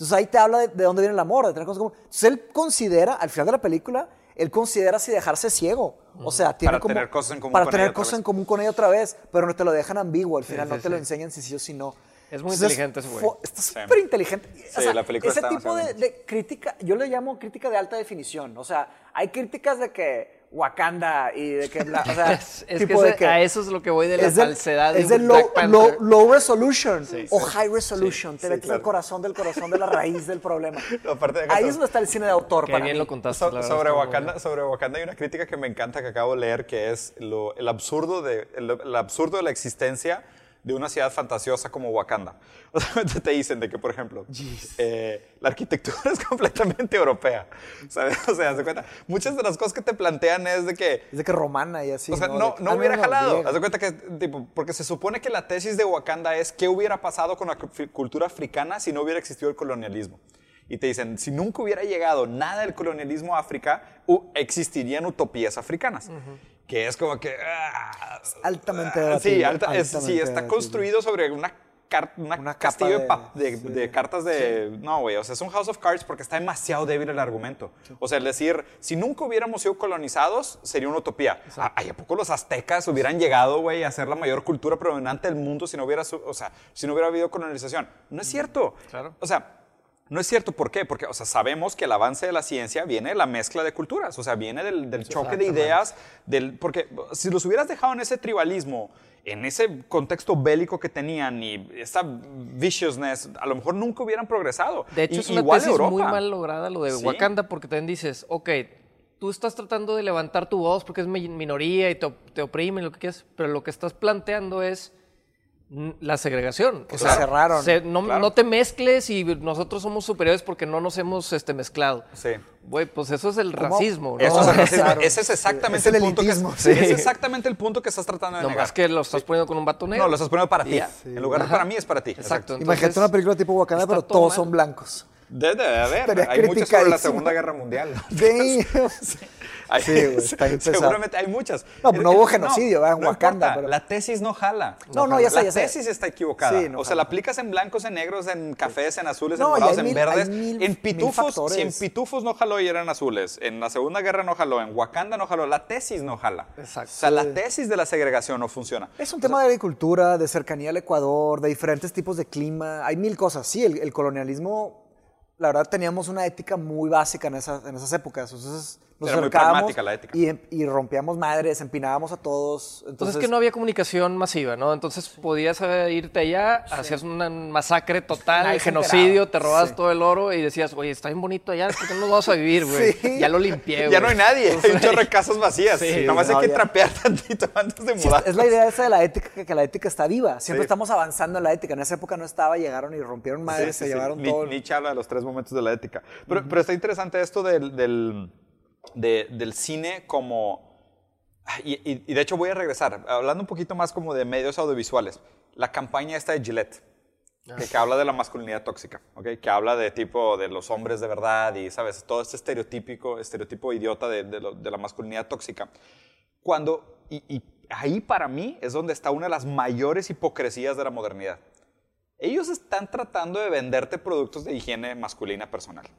Entonces ahí te habla de, dónde viene el amor, de tener cosas como... Entonces él considera, al final de la película, él considera si dejarse ciego. O sea, tiene
para
como,
tener cosas en común
para
con
tener
ella
cosas en común con ella otra vez, pero no te lo dejan ambiguo. Al final no te lo enseñan si sí o si no.
Es muy inteligente ese güey.
Está súper inteligente.
Sí, la película
ese
está
tipo de, de, crítica, yo le llamo crítica de alta definición. O sea, hay críticas de que Wakanda y de que o sea, (laughs)
es, que, a eso es lo que voy de la falsedad
es
de,
low, low, resolution o high resolution. Te metes al corazón del corazón de la raíz del problema. (laughs) Ahí es donde está el cine de autor
bien lo contaste
sobre Wakanda sobre Wakanda hay una crítica que me encanta que acabo de leer que es lo, el absurdo de el absurdo de la existencia de una ciudad fantasiosa como Wakanda. (laughs) O sea, te dicen de que, por ejemplo, eh, la arquitectura (laughs) es completamente europea. ¿Sabes? (laughs) O sea, ¿se cuenta? Muchas de las cosas que te plantean es de que...
Es de que romana y así.
O sea, no, no, hubiera jalado. Haz de cuenta que, tipo, porque se supone que la tesis de Wakanda es qué hubiera pasado con la cultura africana si no hubiera existido el colonialismo y te dicen, si nunca hubiera llegado nada del colonialismo a África, existirían utopías africanas que es como que... Ah,
altamente
ah, Sí, sí, está construido sobre una una, castillo de, cartas de... No, güey, o sea, es un House of Cards porque está demasiado débil el argumento. O sea, es decir, si nunca hubiéramos sido colonizados, sería una utopía. ¿A, ¿A poco los aztecas hubieran llegado, güey, a ser la mayor cultura predominante del mundo si no hubiera, o sea, si no hubiera habido colonización? No es cierto.
Claro.
O sea, no es cierto, ¿por qué? Porque, o sea, sabemos que el avance de la ciencia viene de la mezcla de culturas, o sea, viene del, choque de ideas, del, porque si los hubieras dejado en ese tribalismo, en ese contexto bélico que tenían y esta viciousness, a lo mejor nunca hubieran progresado.
De hecho, es una igual tesis muy mal lograda lo de Wakanda, porque también dices, ok, tú estás tratando de levantar tu voz porque es minoría y te, te oprimen, lo que quieras, pero lo que estás planteando es la segregación.
Que se cerraron.
no, te mezcles y nosotros somos superiores porque no nos hemos este, mezclado.
Sí.
Güey, pues eso es el racismo, ¿no?
Eso es el racismo. Ese es exactamente el, punto que, sí. es exactamente el punto que estás tratando de no, negar.
es que lo estás poniendo con un vato negro.
No, lo estás poniendo para ti. En lugar de para mí es para ti.
Exacto.
Imagínate una película tipo Wakanda, pero todos son blancos.
Debe de haber. Hay muchas sobre la Segunda Guerra Mundial. (laughs) (laughs)
Sí.
está Seguramente hay muchas.
No, no hubo genocidio en Wakanda.
La tesis no jala.
No, no, ya sé,
La tesis está equivocada. o sea, la aplicas en blancos, en negros, en cafés, en azules, en morados, en verdes. en pitufos, si en pitufos no jaló y eran azules. En la Segunda Guerra no jaló. En Wakanda no jaló. La tesis no jala.
Exacto.
O sea, la tesis de la segregación no funciona.
Es un tema de agricultura, de cercanía al Ecuador, de diferentes tipos de clima. Hay mil cosas. Sí, el colonialismo la verdad teníamos una ética muy básica en esas, en esas épocas. Entonces nos
Era acercábamos la ética.
Y, y, rompíamos madres, empinábamos a todos.
Entonces, es que no había comunicación masiva, ¿no? Entonces podías eh, irte allá, hacías una masacre total, genocidio, te robabas todo el oro y decías, oye, está bien bonito allá, ¿por qué no vamos a vivir, güey? Ya lo limpié, güey.
Ya no hay nadie, (laughs) hay un chorro de casas vacías. Nada más hay que trapear (laughs) tantito antes de mudar.
es la idea esa de la ética, que, la ética está viva. Siempre estamos avanzando en la ética. En esa época no estaba, llegaron y rompieron madres, se llevaron todo.
Ni, ni habla de los tres momentos de la ética. Pero, pero está interesante esto del, del del cine como... Y, de hecho voy a regresar, hablando un poquito más como de medios audiovisuales. La campaña esta de Gillette, que, habla de la masculinidad tóxica, ¿okay? que habla de tipo de los hombres de verdad y, ¿sabes? Todo este estereotípico, estereotipo idiota de, de, la masculinidad tóxica. Cuando, y, y ahí para mí es donde está una de las mayores hipocresías de la modernidad. Ellos están tratando de venderte productos de higiene masculina personal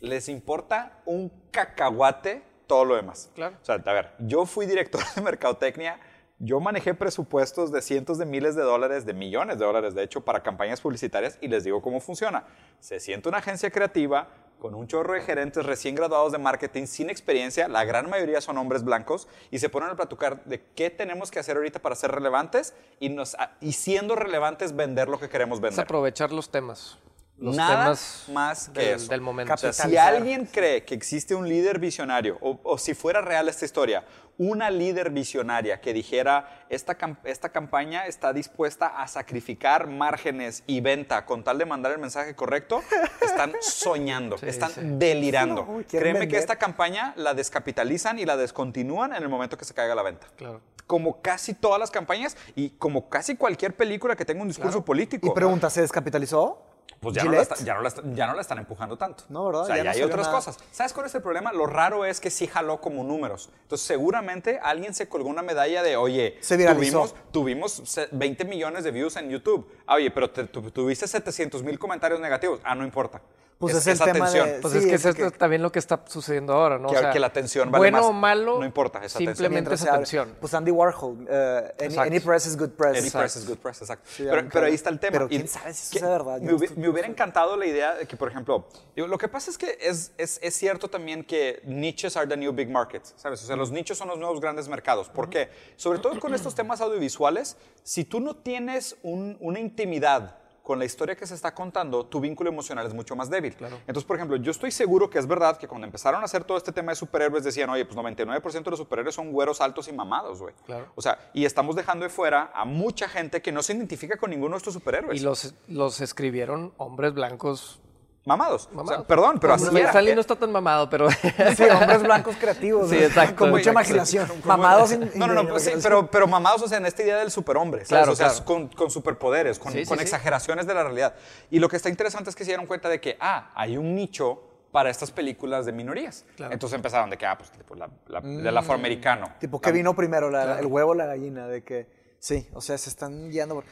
les importa un cacahuate todo lo demás.
Claro.
O sea, a ver, yo fui director de mercadotecnia, yo manejé presupuestos de cientos de miles de dólares, de millones de dólares, de hecho, para campañas publicitarias y les digo cómo funciona. Se siente una agencia creativa con un chorro de gerentes recién graduados de marketing sin experiencia, la gran mayoría son hombres blancos, y se ponen a platicar de qué tenemos que hacer ahorita para ser relevantes y, nos, y siendo relevantes vender lo que queremos vender.
Es aprovechar los temas. Los
Nada
temas
más que
del,
eso.
del momento.
O sea, si alguien cree que existe un líder visionario, o, o si fuera real esta historia, una líder visionaria que dijera, esta, esta campaña está dispuesta a sacrificar márgenes y venta con tal de mandar el mensaje correcto, (laughs) están soñando,
Sí,
están
sí.
delirando.
No,
Créeme que esta campaña la descapitalizan y la descontinúan en el momento que se caiga la venta.
Claro.
Como casi todas las campañas y como casi cualquier película que tenga un discurso político.
Y pregunta, ¿se descapitalizó?
Pues ya no, la
Gillette?
está- ya, no la está- ya no la están empujando tanto.
No, ¿verdad?
O sea,
Ya
ya,
no
hay otras
nada.
cosas. ¿Sabes cuál es el problema? Lo raro es que sí jaló como números. Entonces, seguramente alguien se colgó una medalla de, oye,
Se
tuvimos, tuvimos se- 20 millones de views en YouTube. Ah, oye, pero te- tu- tuviste 700 mil comentarios negativos. Ah, no importa.
Pues es el tema de-
Pues
Sí,
es que
es
es esto
que-
también lo que está sucediendo ahora, ¿no?
Que- que la atención vale
bueno
más.
o malo,
No importa, es atención.
simplemente es
abre.
atención.
Pues Andy Warhol, eh, any, any press is good press.
Any
Exacto.
press is good press, exacto.
Sí,
pero, pero ahí está el tema.
pero
Y
quién sabe si eso sea verdad,
Me,
estoy-
me hubiera encantado la idea de que, por ejemplo, digo, lo que pasa es que es, es, es cierto también que niches are the new big markets, ¿sabes? O sea, los nichos son los nuevos grandes mercados. ¿Por qué? Sobre todo con estos temas audiovisuales, si tú no tienes un- una intimidad con la historia que se está contando, tu vínculo emocional es mucho más débil. Entonces, por ejemplo, yo estoy seguro que es verdad que cuando empezaron a hacer todo este tema de superhéroes decían, oye, pues 99% de los superhéroes son güeros altos y mamados, güey.
Claro.
O sea, y estamos dejando de fuera a mucha gente que no se identifica con ninguno de estos superhéroes.
Y los, los escribieron hombres blancos.
Mamados. O sea,
Mamados.
perdón, pero así era. Eh,
no está tan mamado, pero...
Sí, (laughs) hombres blancos creativos.
Sí, exacto,
Con mucha
exacto.
imaginación. Mamados
No, no, no, pues sí, pero, pero mamados, o sea, en esta idea del superhombre, ¿sabes?
Claro,
o sea,
claro.
con, con superpoderes, con,
Sí,
con
sí.
exageraciones de la realidad. Y lo que está interesante es que se dieron cuenta de que, ah, hay un nicho para estas películas de minorías.
Claro.
Entonces empezaron de que, ah, pues tipo, la, la- del afroamericano.
Tipo, ¿qué vino primero? la- ¿El huevo o la gallina? De que, sí, o sea, se están guiando por...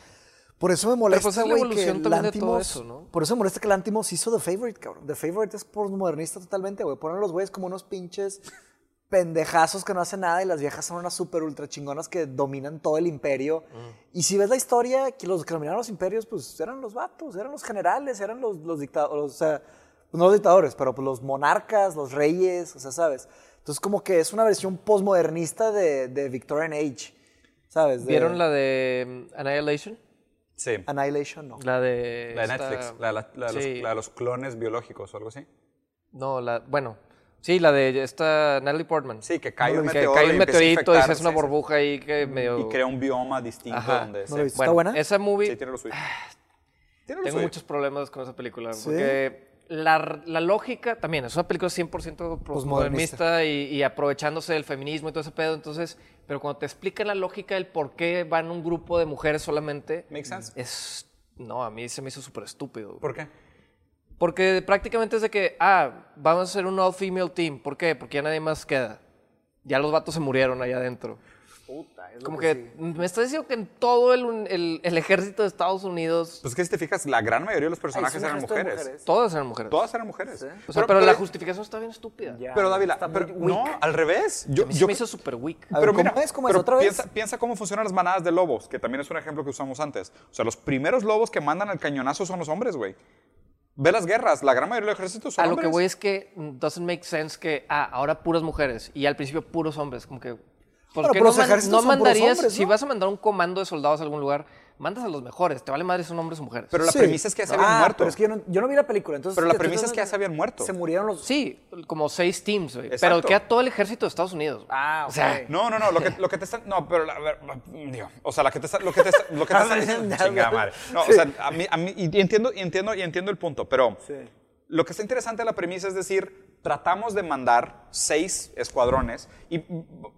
Por eso me molesta,
pues es
güey, que Lantimos-
eso, ¿no?
Por eso me molesta que Lantimos hizo The Favorite, cabrón. The Favorite es postmodernista totalmente, güey. Ponen a los güeyes como unos pinches pendejazos que no hacen nada y las viejas son unas super ultra chingonas que dominan todo el imperio. Y si ves la historia, que los que dominaron los imperios, pues eran los vatos, eran los generales, eran los, los dictadores, o sea, pues, no los dictadores, pero pues los monarcas, los reyes, o sea, ¿sabes? Entonces como que es una versión postmodernista de, de Victorian Age, ¿sabes? De
¿Vieron la de mm, Annihilation?
Sí.
Annihilation, no.
La de...
La de
esta-
Netflix, la, de la- la de los,
Sí.
la de los clones biológicos o algo así.
No, la... Bueno, sí, la de esta Natalie Portman.
Sí, que cae
Que
un meteoro.
cae
y
un meteorito y se hace una
sí, sí.
burbuja ahí que medio...
Y crea un bioma distinto
Ajá.
donde
No
se-.
Bueno,
¿Está buena?
esa movie...
Sí, tiene lo suyo. Tiene lo
Tengo
suyo.
muchos problemas con esa película.
¿Sí?
Porque la, la lógica también es una película 100% postmodernista y, y aprovechándose del feminismo y todo ese pedo. Entonces, pero cuando te explican la lógica del por qué van un grupo de mujeres solamente.
Makes sense.
Es. No, a mí se me hizo súper estúpido.
¿Por qué?
Porque prácticamente es de que, ah, vamos a hacer un all-female team. ¿Por qué? Porque ya nadie más queda. Ya los vatos se murieron allá adentro. Como que me está diciendo que en todo el, el- el ejército de Estados Unidos
Pues que si te fijas, la gran mayoría de los personajes eran
de
mujeres.
mujeres.
todas eran mujeres.
Todas eran mujeres.
O sea, pero, la justificación está bien estúpida.
Ya.
Pero Dávila, pero, no, al revés. Yo, yo-
me hizo súper weak.
Ver,
pero
¿cómo
mira,
es? ¿Cómo es?
pero
¿Otra vez?
Piensa, piensa cómo funcionan las manadas de lobos, que también es un ejemplo que usamos antes. O sea, los primeros lobos que mandan al cañonazo son los hombres, güey. Ve las guerras, la gran mayoría del ejército son
A lo
hombres.
que voy es que mm, doesn't make sense que, ah, ahora puras mujeres y al principio puros hombres. Como que. ¿Por
Bueno,
qué
pero
no,
los
man-
ejércitos
no
son puros
mandarías,
hombres,
si vas a mandar un comando de soldados a algún lugar, mandas a los mejores. Te vale madre si son hombres o mujeres.
Pero la
Sí.
premisa es que ya se habían
Ah,
muerto.
Pero es que yo no, yo no vi la película, entonces...
Pero la premisa
Entonces,
es que ya se habían muerto.
Se murieron los...
sí, como seis teams, güey. Pero queda todo el ejército de Estados Unidos.
Ah,
O sea.
No, no, no, lo que, lo que te están... No, pero, a ver, digo, o sea, la que te está, lo que te está, lo que te (laughs) está diciendo... Chingada madre. No, o sea, a mí, a mí, y entiendo, y entiendo, y entiendo el punto, pero
Sí.
Lo que está interesante de la premisa es decir, tratamos de mandar seis escuadrones y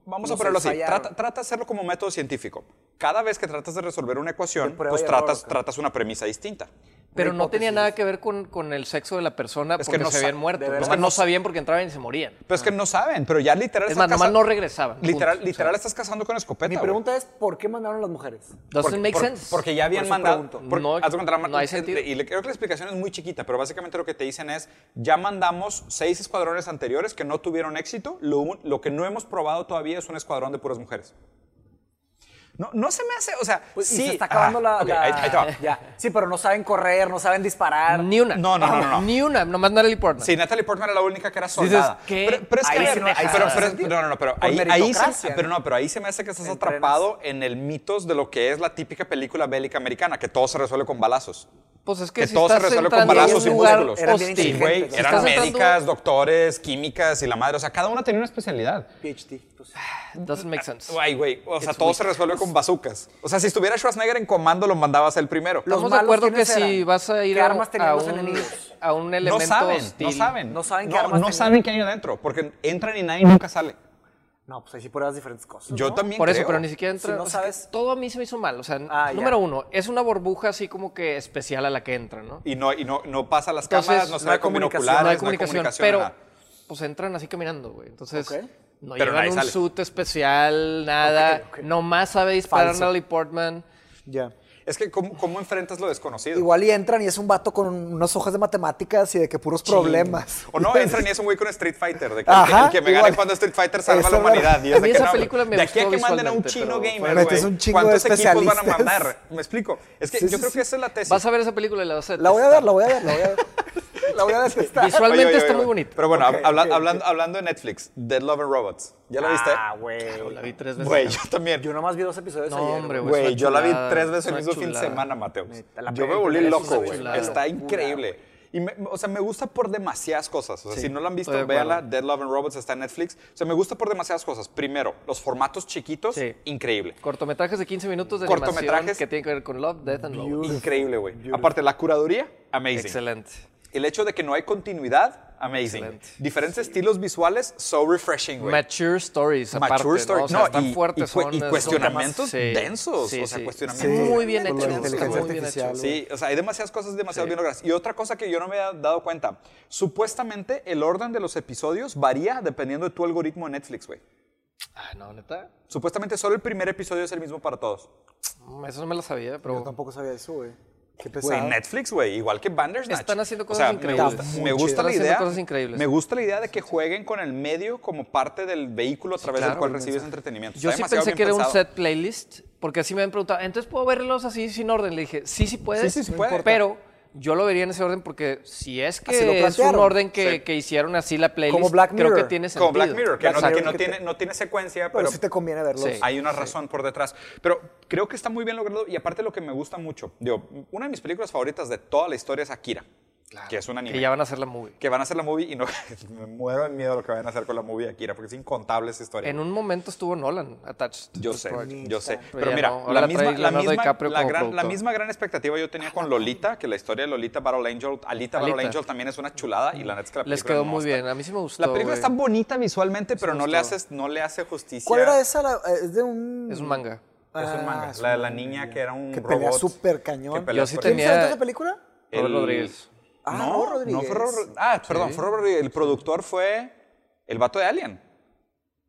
vamos a ponerlo así, trata, trata de hacerlo como método científico. Cada vez que tratas de resolver una ecuación, pues
error,
tratas una premisa distinta.
Pero no tenía nada que ver con, con el sexo de la persona
Es que
porque
no
se habían muerto. Es que
no
no
sa-
sabían porque entraban y se morían.
Pero es que no saben, pero ya literal
Es más, nomás no regresaban.
Literal,
punto.
literal
O sea,
estás cazando con escopeta.
Mi pregunta es, ¿por qué mandaron a las mujeres?
doesn't
Porque-
make
por-
sense.
Porque ya habían
eso
mandado. por-
No- no hay
y-
sentido.
Y le- creo que la explicación es muy chiquita, pero básicamente lo que te dicen es: ya mandamos seis escuadrones anteriores que no tuvieron éxito. Lo que no hemos probado todavía es un escuadrón de puras mujeres. No, no se me hace, o sea,
Pues, y
sí.
se está acabando
ah,
la...
ok,
la-
ahí, ahí te va.
Ya. Sí, pero no saben correr, no saben disparar.
Ni una.
No, no, no, no, no.
Ni una. Nomás Natalie Portman.
Sí, Natalie Portman era la única que era soldada.
¿qué?
Pero, pero es que,
Ahí
a
sí
pero, pero- no, no, no, pero ahí, ahí se, pero
¿no?
pero ahí se me hace que estás
Entrenas.
atrapado en el mitos de lo que es la típica película bélica americana, que todo se resuelve con balazos.
Pues es que,
Que
si
todo se resuelve con balazos y músculos.
Eran inteligentes,
Güey,
Si
eran médicas, doctores, químicas y la madre. O sea, cada una tenía una especialidad.
PhD. Pues,
Doesn't make sense. (laughs)
Ay, güey. O sea,
It's
todo
weak.
se resuelve con bazucas. O sea, si estuviera Schwarzenegger en comando, lo mandabas el primero.
Los
Estamos de acuerdo que
¿quiénes
si
eran?
vas a ir
¿Qué
a, a un, a un
No
elemento
saben,
hostil.
no saben.
No saben qué
no,
armas
no saben qué hay adentro, porque entran y nadie nunca sale.
no, pues ahí sí pruebas diferentes cosas.
Yo
¿no?
también
Por eso,
creo.
pero ni siquiera entra.
Si no
o sea, que
sabes-
todo a mí se me hizo mal. O sea,
Ah, ya.
número uno, es una burbuja así como que especial a la que entra, ¿no?
Y no, y no, no pasa las
Entonces,
cámaras, no se
no
ve con
comunicación,
binoculares,
no hay comunicación, pero
nada.
pues entran así caminando, güey. Entonces,
Ok.
No
Pero
llevan un
sale.
suit especial, nada.
Ok, ok.
Nomás sabe disparar
Falso.
Natalie Portman.
Ya.
Es que, ¿cómo, cómo enfrentas lo desconocido?
Igual y entran y es un vato con unas hojas de matemáticas y de que puros problemas.
O no, (laughs) entran y es un güey con Street Fighter. De que,
Ajá,
el que me
igual.
gane cuando Street Fighter salva a
Eso
la humanidad. Y es
A
de
mí
que
esa
no,
película me
De aquí a que manden a un chino gamer, güey.
un
¿Cuántos equipos van a
especialistas.
mandar? ¿Me explico? Es que
Sí,
yo
sí,
creo
sí.
que esa es la tesis.
Vas a ver esa película y la vas a
La voy a ver, la voy a ver, la voy a ver. (laughs) La voy a detestar.
Visualmente
Oye, oye,
está
oye,
muy bonita.
Pero bueno,
Ok,
habla-
ok, ok.
Hablando, hablando de Netflix, Dead Love and Robots. ¿Ya la viste?
Ah, güey.
La vi tres veces.
Güey, yo también.
Yo nomás vi dos episodios
No,
ayer.
hombre,
güey.
yo
una
la vi
chulada,
tres veces
es
el mismo fin de
chulada.
semana,
la
Yo me volví loco, güey.
chulada.
Está
Chulada,
increíble. Y me- o sea, me gusta por demasiadas cosas. O sea, si no la han visto, véanla. Dead Love and Robots está en Netflix. O sea, me gusta por demasiadas cosas. Primero, los formatos chiquitos,
Sí.
increíble.
Cortometrajes de 15 minutos de
Cortometrajes.
animación que tienen que ver con Love, Death and Robots.
Increíble, güey. Aparte, la curaduría, amazing.
Excelente.
El hecho de que no hay continuidad, amazing.
Excelente.
Diferentes estilos visuales, so refreshing, güey.
Mature stories, aparte,
Mature story.
¿no? O sea,
No,
están
y-
fuertes.
y
son-
y
son
cuestionamientos
temas-
densos,
Sí,
o sea,
sí.
cuestionamientos
Muy bien hechos.
inteligencia
muy bien
artificial,
hechos.
Sí, o sea, hay demasiadas cosas demasiado bien logradas. Y otra cosa que yo no me había dado cuenta, supuestamente el orden de los episodios varía dependiendo de tu algoritmo de Netflix, güey.
Ah, no, neta.
Supuestamente solo el primer episodio es el mismo para todos.
Eso no me lo sabía,
Yo
pero.
tampoco sabía eso, güey. Qué
Güey,
pesado.
Netflix, güey, igual que Bandersnatch.
Están haciendo
O
cosas
sea,
increíbles.
Me gusta, me la idea.
haciendo cosas increíbles.
Me gusta la idea de que jueguen con el medio como parte del vehículo a través del
claro,
cual recibes entretenimiento.
Yo
Está
sí pensé que era un set playlist, porque así me han preguntado, entonces puedo verlos así sin orden. Le dije, sí, sí puedes.
Sí, sí, sí puede.
importa. Pero yo lo vería en ese orden porque si es que es un orden que,
Sí.
que hicieron así la playlist,
Como Black
creo que
Mirror.
tiene sentido.
Como Black Mirror, que, no,
Exacto.
que no
Que
tiene,
te-
no tiene secuencia,
Pero
pero
sí te conviene verlos.
Sí.
hay una razón por detrás. Pero creo que está muy bien logrado y aparte lo que me gusta mucho, digo, una de mis películas favoritas de toda la historia es Akira, que es un anime.
Que ya van a hacer la movie.
que van a hacer la movie y no (laughs) me muero de miedo de lo que van a hacer con la movie de Akira, porque es incontable esa historia.
En un momento estuvo Nolan attached.
Yo sé,
project.
yo sé.
Pero
mira,
no,
la misma, la, misma, la gran, la misma gran expectativa yo tenía con Lolita, que la historia de Lolita Battle Angel, Alita, Battle
Alita.
Angel también es una chulada y la neta es que la
Les quedó
no
muy
está-
bien. A mí sí me gustó.
La película está bonita visualmente, pero no le, haces, no le hace justicia.
¿Cuál era esa? La- Es de un...
Es un manga.
Es un manga.
Ah, es
la de la
manga,
niña que era un
Que
robot.
pelea súper cañón.
Yo sí
súper-
¿Quién
tenía-
esa película?
Robert
El-
Rodríguez.
Ah,
no,
Robert
no
Rodríguez.
fue Robert Ah, perdón, fue Robert Rodríguez. El productor fue el vato de Alien.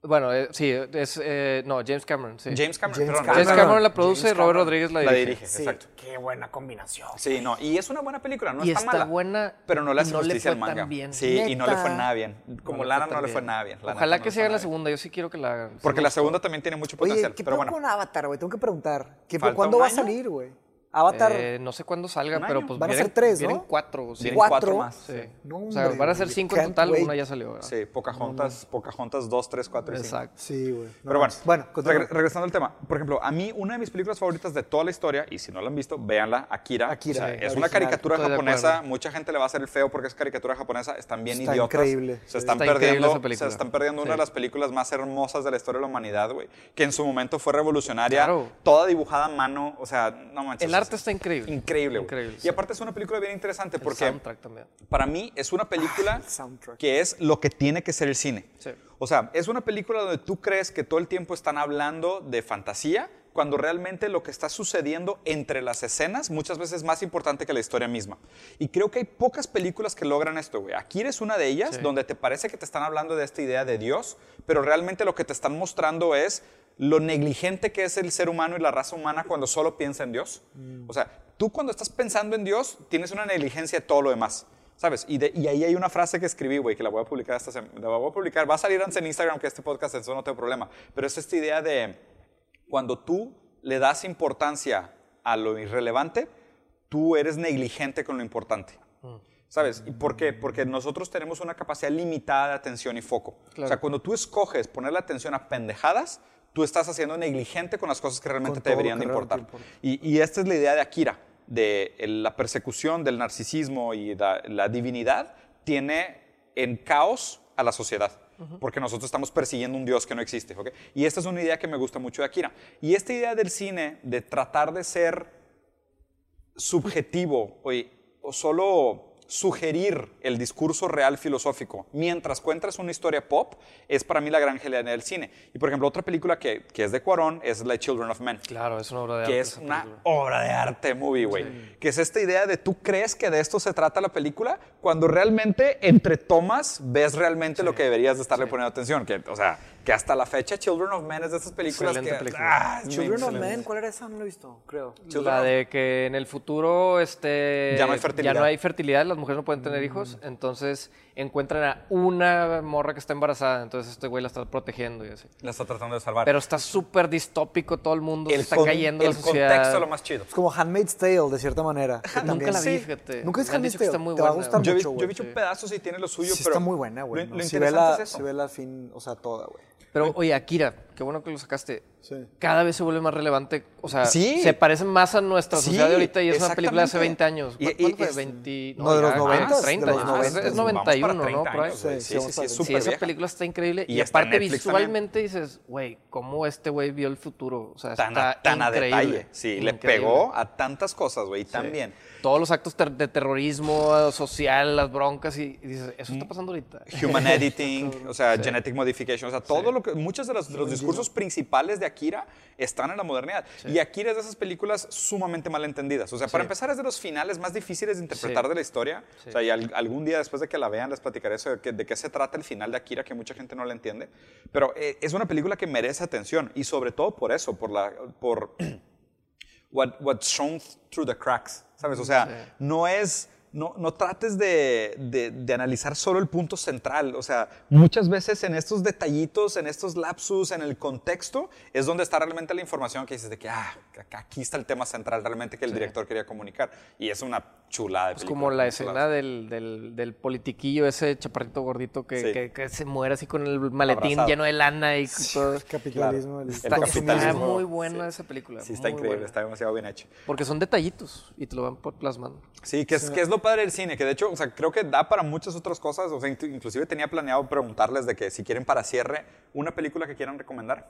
Bueno, eh, sí, es. eh, no, James Cameron. Sí.
James Cameron.
James
perdón,
Cameron.
James Cameron la produce,
James
Robert
Cameron.
Rodríguez la
La
dirige.
dirige,
Sí,
exacto.
qué buena combinación.
Sí, no, y es una buena película, no
Y
está,
está
mala.
buena,
Pero no le hace
no le
justicia al
tan
manga.
bien.
Sí, y no le fue nada bien. Como
le
Lana no le fue nada bien. la
Ojalá que
no
se haga la segunda. Yo sí quiero que la hagan. Sí
Porque la segunda también tiene mucho potencial.
Oye, ¿qué
pero bueno,
con Avatar, güey? Tengo que preguntar. ¿Qué,
¿Falta
¿Cuándo va a salir, güey? Avatar.
Eh, no sé cuándo salga,
¿Un
pero pues
Van a
vienen,
ser tres, ¿no?
vienen cuatro. Sí.
Vienen
cuatro.
cuatro más.
Sí.
No,
o sea, van a ser cinco en total,
wait.
una ya salió. ¿verdad?
sí, Pocahontas, Pocahontas 2, 3, 4 y 5.
Exacto.
Sí, güey. No
Pero bueno,
bueno
regresando al tema. Por ejemplo, a mí una de mis películas favoritas de toda la historia, y si no la han visto, véanla, Akira.
Akira,
O sea,
sí,
es una caricatura japonesa. Mucha gente le va a hacer el feo porque es caricatura japonesa. Están bien
Está
idiotas.
increíble.
Se están
Está
perdiendo, se están perdiendo una de las películas más hermosas de la historia de la humanidad, güey. Que en su momento fue revolucionaria.
Claro.
Toda dibujada a mano. O sea, no manches.
Arte está increíble.
Increíble, güey.
Increíble,
Y
sí.
aparte es una película bien interesante
El
porque
soundtrack también.
para mí es una película
soundtrack.
que es lo que tiene que ser el cine.
Sí.
O sea, es una película donde tú crees que todo el tiempo están hablando de fantasía, cuando realmente lo que está sucediendo entre las escenas muchas veces es más importante que la historia misma. Y creo que hay pocas películas que logran esto, güey. Aquí eres una de ellas,
Sí.
donde te parece que te están hablando de esta idea de Dios, pero realmente lo que te están mostrando es lo negligente que es el ser humano y la raza humana cuando solo piensa en Dios. O sea, tú cuando estás pensando en Dios, tienes una negligencia de todo lo demás. ¿Sabes? Y, de- y ahí hay una frase que escribí, güey, que la voy a publicar esta semana. La voy a publicar. Va a salir antes en Instagram que este podcast, eso no tengo problema. Pero es esta idea de cuando tú le das importancia a lo irrelevante, tú eres negligente con lo importante. ¿Sabes? ¿Y por qué? Porque nosotros tenemos una capacidad limitada de atención y foco. O sea,
Claro.
cuando tú escoges poner la atención a pendejadas, tú estás haciendo negligente con las cosas que realmente te deberían de importar.
importa.
Y, y esta es la idea de Akira. de la persecución del narcisismo y la, la divinidad tiene en caos a la sociedad. Porque nosotros estamos persiguiendo un Dios que no existe. ¿ok? Y esta es una idea que me gusta mucho de Akira. Y esta idea del cine de tratar de ser subjetivo o solo sugerir el discurso real filosófico mientras cuentas una historia pop es para mí la gran genialidad del cine. Y por ejemplo, otra película que, que es de Cuarón es La Children of Men.
Claro, es una obra de
Que
arte.
es
esa
una
película.
obra de arte movie, güey. Que es esta idea de tú crees que de esto se trata la película cuando realmente entre tomas ves realmente lo que deberías de estarle poniendo atención. Que, o sea, que hasta la fecha Children of Men es de esas películas
Excelente
que...
película.
ah,
Children of. Men, ¿cuál era esa? No lo he visto, creo.
Children
La
of-
de que en el futuro este,
Ya no hay fertilidad.
ya no hay fertilidad, las mujeres no pueden tener hijos, entonces encuentran a una morra que está embarazada, entonces este güey la está protegiendo y así.
La está tratando de salvar.
Pero está súper distópico todo el mundo, se está
con-
cayendo
el
la sociedad.
contexto es lo más chido.
Es como Handmaid's Tale, de cierta manera.
Nunca
también-
la vi,
Sí.
fíjate.
Nunca es Handmaid's
que está
Tale.
muy
Te va a
buena.
gustar
Yo he, vi-
mucho,
yo he
güey.
visto
sí.
pedazos y tiene lo suyo,
Sí
pero...
está muy buena, güey.
Lo,
¿no?
lo
Sí ve
interesante
la,
es eso.
sí ve la fin, o sea, toda, güey.
Pero oye, Akira, qué bueno que lo sacaste.
Sí.
Cada vez se vuelve más relevante, o sea,
Sí.
se parece más a nuestra
Sí,
sociedad de ahorita y es una película de hace
exactamente.
20 años.
Y-
¿Cu-
y
¿Cuándo fue?
es-
20,
no, de los
ya,
90s,
más, 30
de los
años. Ah, es-
90s.
Es
Vamos para
91,
30
¿no? Por ahí.
Sí,
Sí, sí, es súper
esa película está increíble. Y,
Y está en
aparte
Netflix también.
visualmente dices, güey, cómo este güey vio el futuro. O sea,
Tan,
está
a, tan a
increíble.
detalle. Sí, le pegó a tantas cosas, güey, también.
Todos los actos ter- de terrorismo social, las broncas, y, y dices, eso
Mm.
está pasando ahorita.
Human (laughs) editing, o sea, genetic modification, o sea, todo lo que, muchos de los, de los discursos principales de Akira están en la modernidad. Y Akira es de esas películas sumamente mal entendidas. O sea, para
Sí.
empezar, es de los finales más difíciles de interpretar
Sí.
de la historia.
Sí.
O sea, y al- algún día después de que la vean les platicaré eso, de, que- de qué se trata el final de Akira, que mucha gente no la entiende. Pero eh, es una película que merece atención y sobre todo por eso, por la... Por, (clears throat) what, what's shown through the cracks, ¿sabes? O sea, no es... No, no trates de, de- de analizar solo el punto central. O sea, muchas veces en estos detallitos, en estos lapsus, en el contexto, es donde está realmente la información que dices de que, ah, aquí está el tema central realmente que el director quería comunicar. Y es una chulada de
Es
película.
como la escena del, del, del politiquillo, ese chaparrito gordito que,
Sí.
que- que se muere así con el maletín
Abrazado.
lleno de lana y todo.
El capitalismo, el,
El
Está,
capitalismo.
está muy buena esa película.
Sí, está increíble,
buena.
está demasiado bien hecho.
Porque son detallitos y te lo van plasmando.
Sí, que es, que es lo padre del cine, que de hecho, o sea, creo que da para muchas otras cosas. O sea, inclu- inclusive tenía planeado preguntarles de que si quieren para cierre una película que quieran recomendar,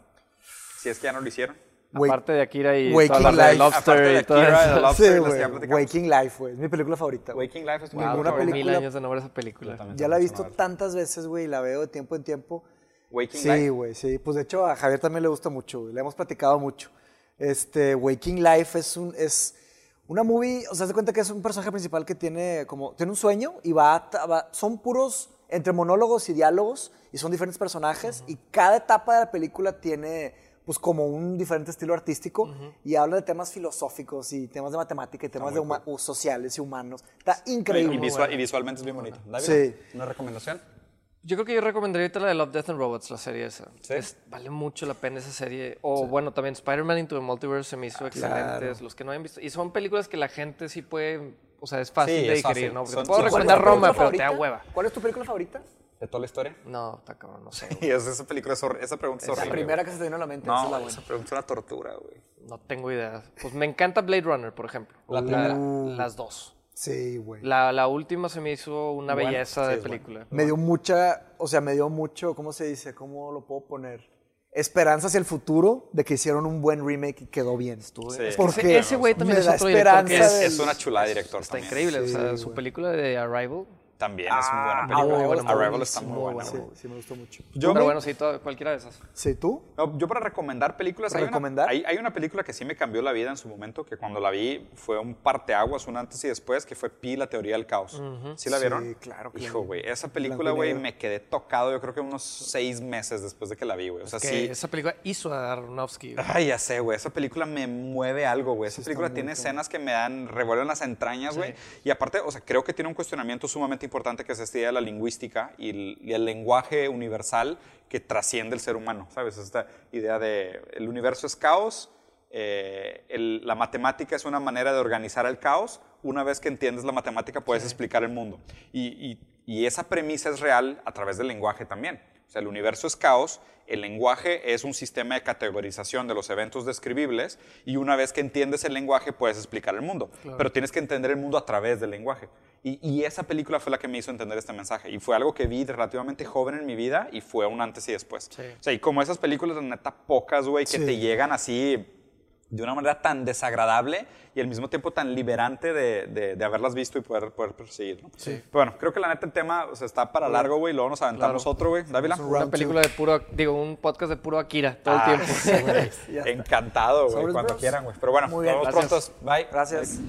si es que ya no lo hicieron.
Wake-
Aparte de Akira y
Waking Life.
Lobster
de Akira, Lobster,
Sí,
platicamos.
Waking Life, güey. Es mi película favorita.
Waking Life es
Wow,
Ninguna
por mil
película-
años de no ver esa película.
Ya la he visto tantas veces, güey, y la veo de tiempo en tiempo.
Waking
Sí,
Life.
güey, sí. Pues de hecho a Javier también le gusta mucho, güey. Le hemos platicado mucho. Este, Waking Life es un, es una movie, o sea, se cuenta que es un personaje principal que tiene como, tiene un sueño y va, a- va- son puros entre monólogos y diálogos y son diferentes personajes y cada etapa de la película tiene pues como un diferente estilo artístico y habla de temas filosóficos y temas de matemática y temas de huma- sociales y humanos. Está increíble.
Y, visual- y visualmente es bien bonito. David,
Sí.
¿Una recomendación?
Yo creo que yo recomendaría ahorita la de Love, Death and Robots, la serie esa.
¿Sí?
Es- vale mucho la pena esa serie. O bueno, también Spider-Man Into the Multiverse se me hizo excelentes. Los que no hayan visto. Y son películas que la gente sí puede, o sea, es fácil
Sí,
de
es
digerir,
fácil.
¿no? Porque
Son-
te puedo recomendar
¿Cuál es tu
Roma,
película
pero te da
favorita?
hueva.
¿Cuál es tu película favorita?
¿De toda la historia?
No, está cabrón, no sé. (laughs)
Y es- esa película es esa pregunta es
La
horrible.
primera
güey.
que se te vino a la mente, esa es la
No,
buena.
esa pregunta es una tortura, güey.
No tengo idea. Pues me encanta Blade Runner, por ejemplo.
La
La-
primera.
las dos.
Sí, güey.
La, la última se me hizo una
Buena,
belleza
sí,
de película.
Me dio mucha, o sea, me dio mucho, ¿cómo se dice? ¿Cómo lo puedo poner? Esperanza hacia el futuro de que hicieron un buen remake y quedó bien.
Sí.
Es que
Porque
ese- güey también
me
es
da
otro
esperanza
Es,
del-
es una chulada de director
Está
también.
increíble. o sea,
Sí,
su película de Arrival.
También es una buena
Ah,
película.
Arrival está
Arrival está muy buena.
Sí,
güey.
sí, me gustó mucho.
Yo,
Pero bueno, sí, toda- cualquiera de esas.
¿Sí, tú?
No, yo para recomendar películas, hay una,
¿Recomendar?
hay, hay una película que sí me cambió la vida en su momento, que cuando la vi fue un parteaguas, un antes y después, que fue Pi, la teoría del caos. ¿Sí la
Sí,
vieron?
claro que la
Hijo, güey, esa película, güey, me quedé tocado yo creo que unos seis meses después de que la vi, güey. O sea,
Que
sí...
esa película hizo a Aronofsky. güey.
Ay, ya sé, güey. Esa película me mueve algo, güey. Esa película tiene escenas que me dan, revuelven las entrañas, güey. Y aparte, o sea, creo que tiene un cuestionamiento sumamente importante que es esta idea de la lingüística y el, y el lenguaje universal que trasciende el ser humano, ¿sabes? Esta idea de el universo es caos, eh, el- la matemática es una manera de organizar el caos. Una vez que entiendes la matemática puedes explicar el mundo. Y, y- y esa premisa es real a través del lenguaje también. O sea, el universo es caos, el lenguaje es un sistema de categorización de los eventos describibles y una vez que entiendes el lenguaje puedes explicar el mundo, pero tienes que entender el mundo a través del lenguaje. Y, y, esa película fue la que me hizo entender este mensaje y fue algo que vi relativamente joven en mi vida y fue un antes y después.
Sí.
O sea, y como esas películas, de neta, pocas, güey, que
Sí.
te llegan así de una manera tan desagradable y al mismo tiempo tan liberante de, de- de haberlas visto y poder, poder perseguir, ¿no?
Sí.
Pero bueno, creo que la neta el tema o sea, está para largo, güey, luego nos aventamos
Claro.
otro, güey. Dávila.
Una película de puro, digo, un podcast de puro Akira todo el
Ah,
tiempo. (laughs)
sí. Encantado, güey, cuando
bros.
quieran, güey. Pero bueno,
Muy
nos vemos pronto. Bye.
Gracias.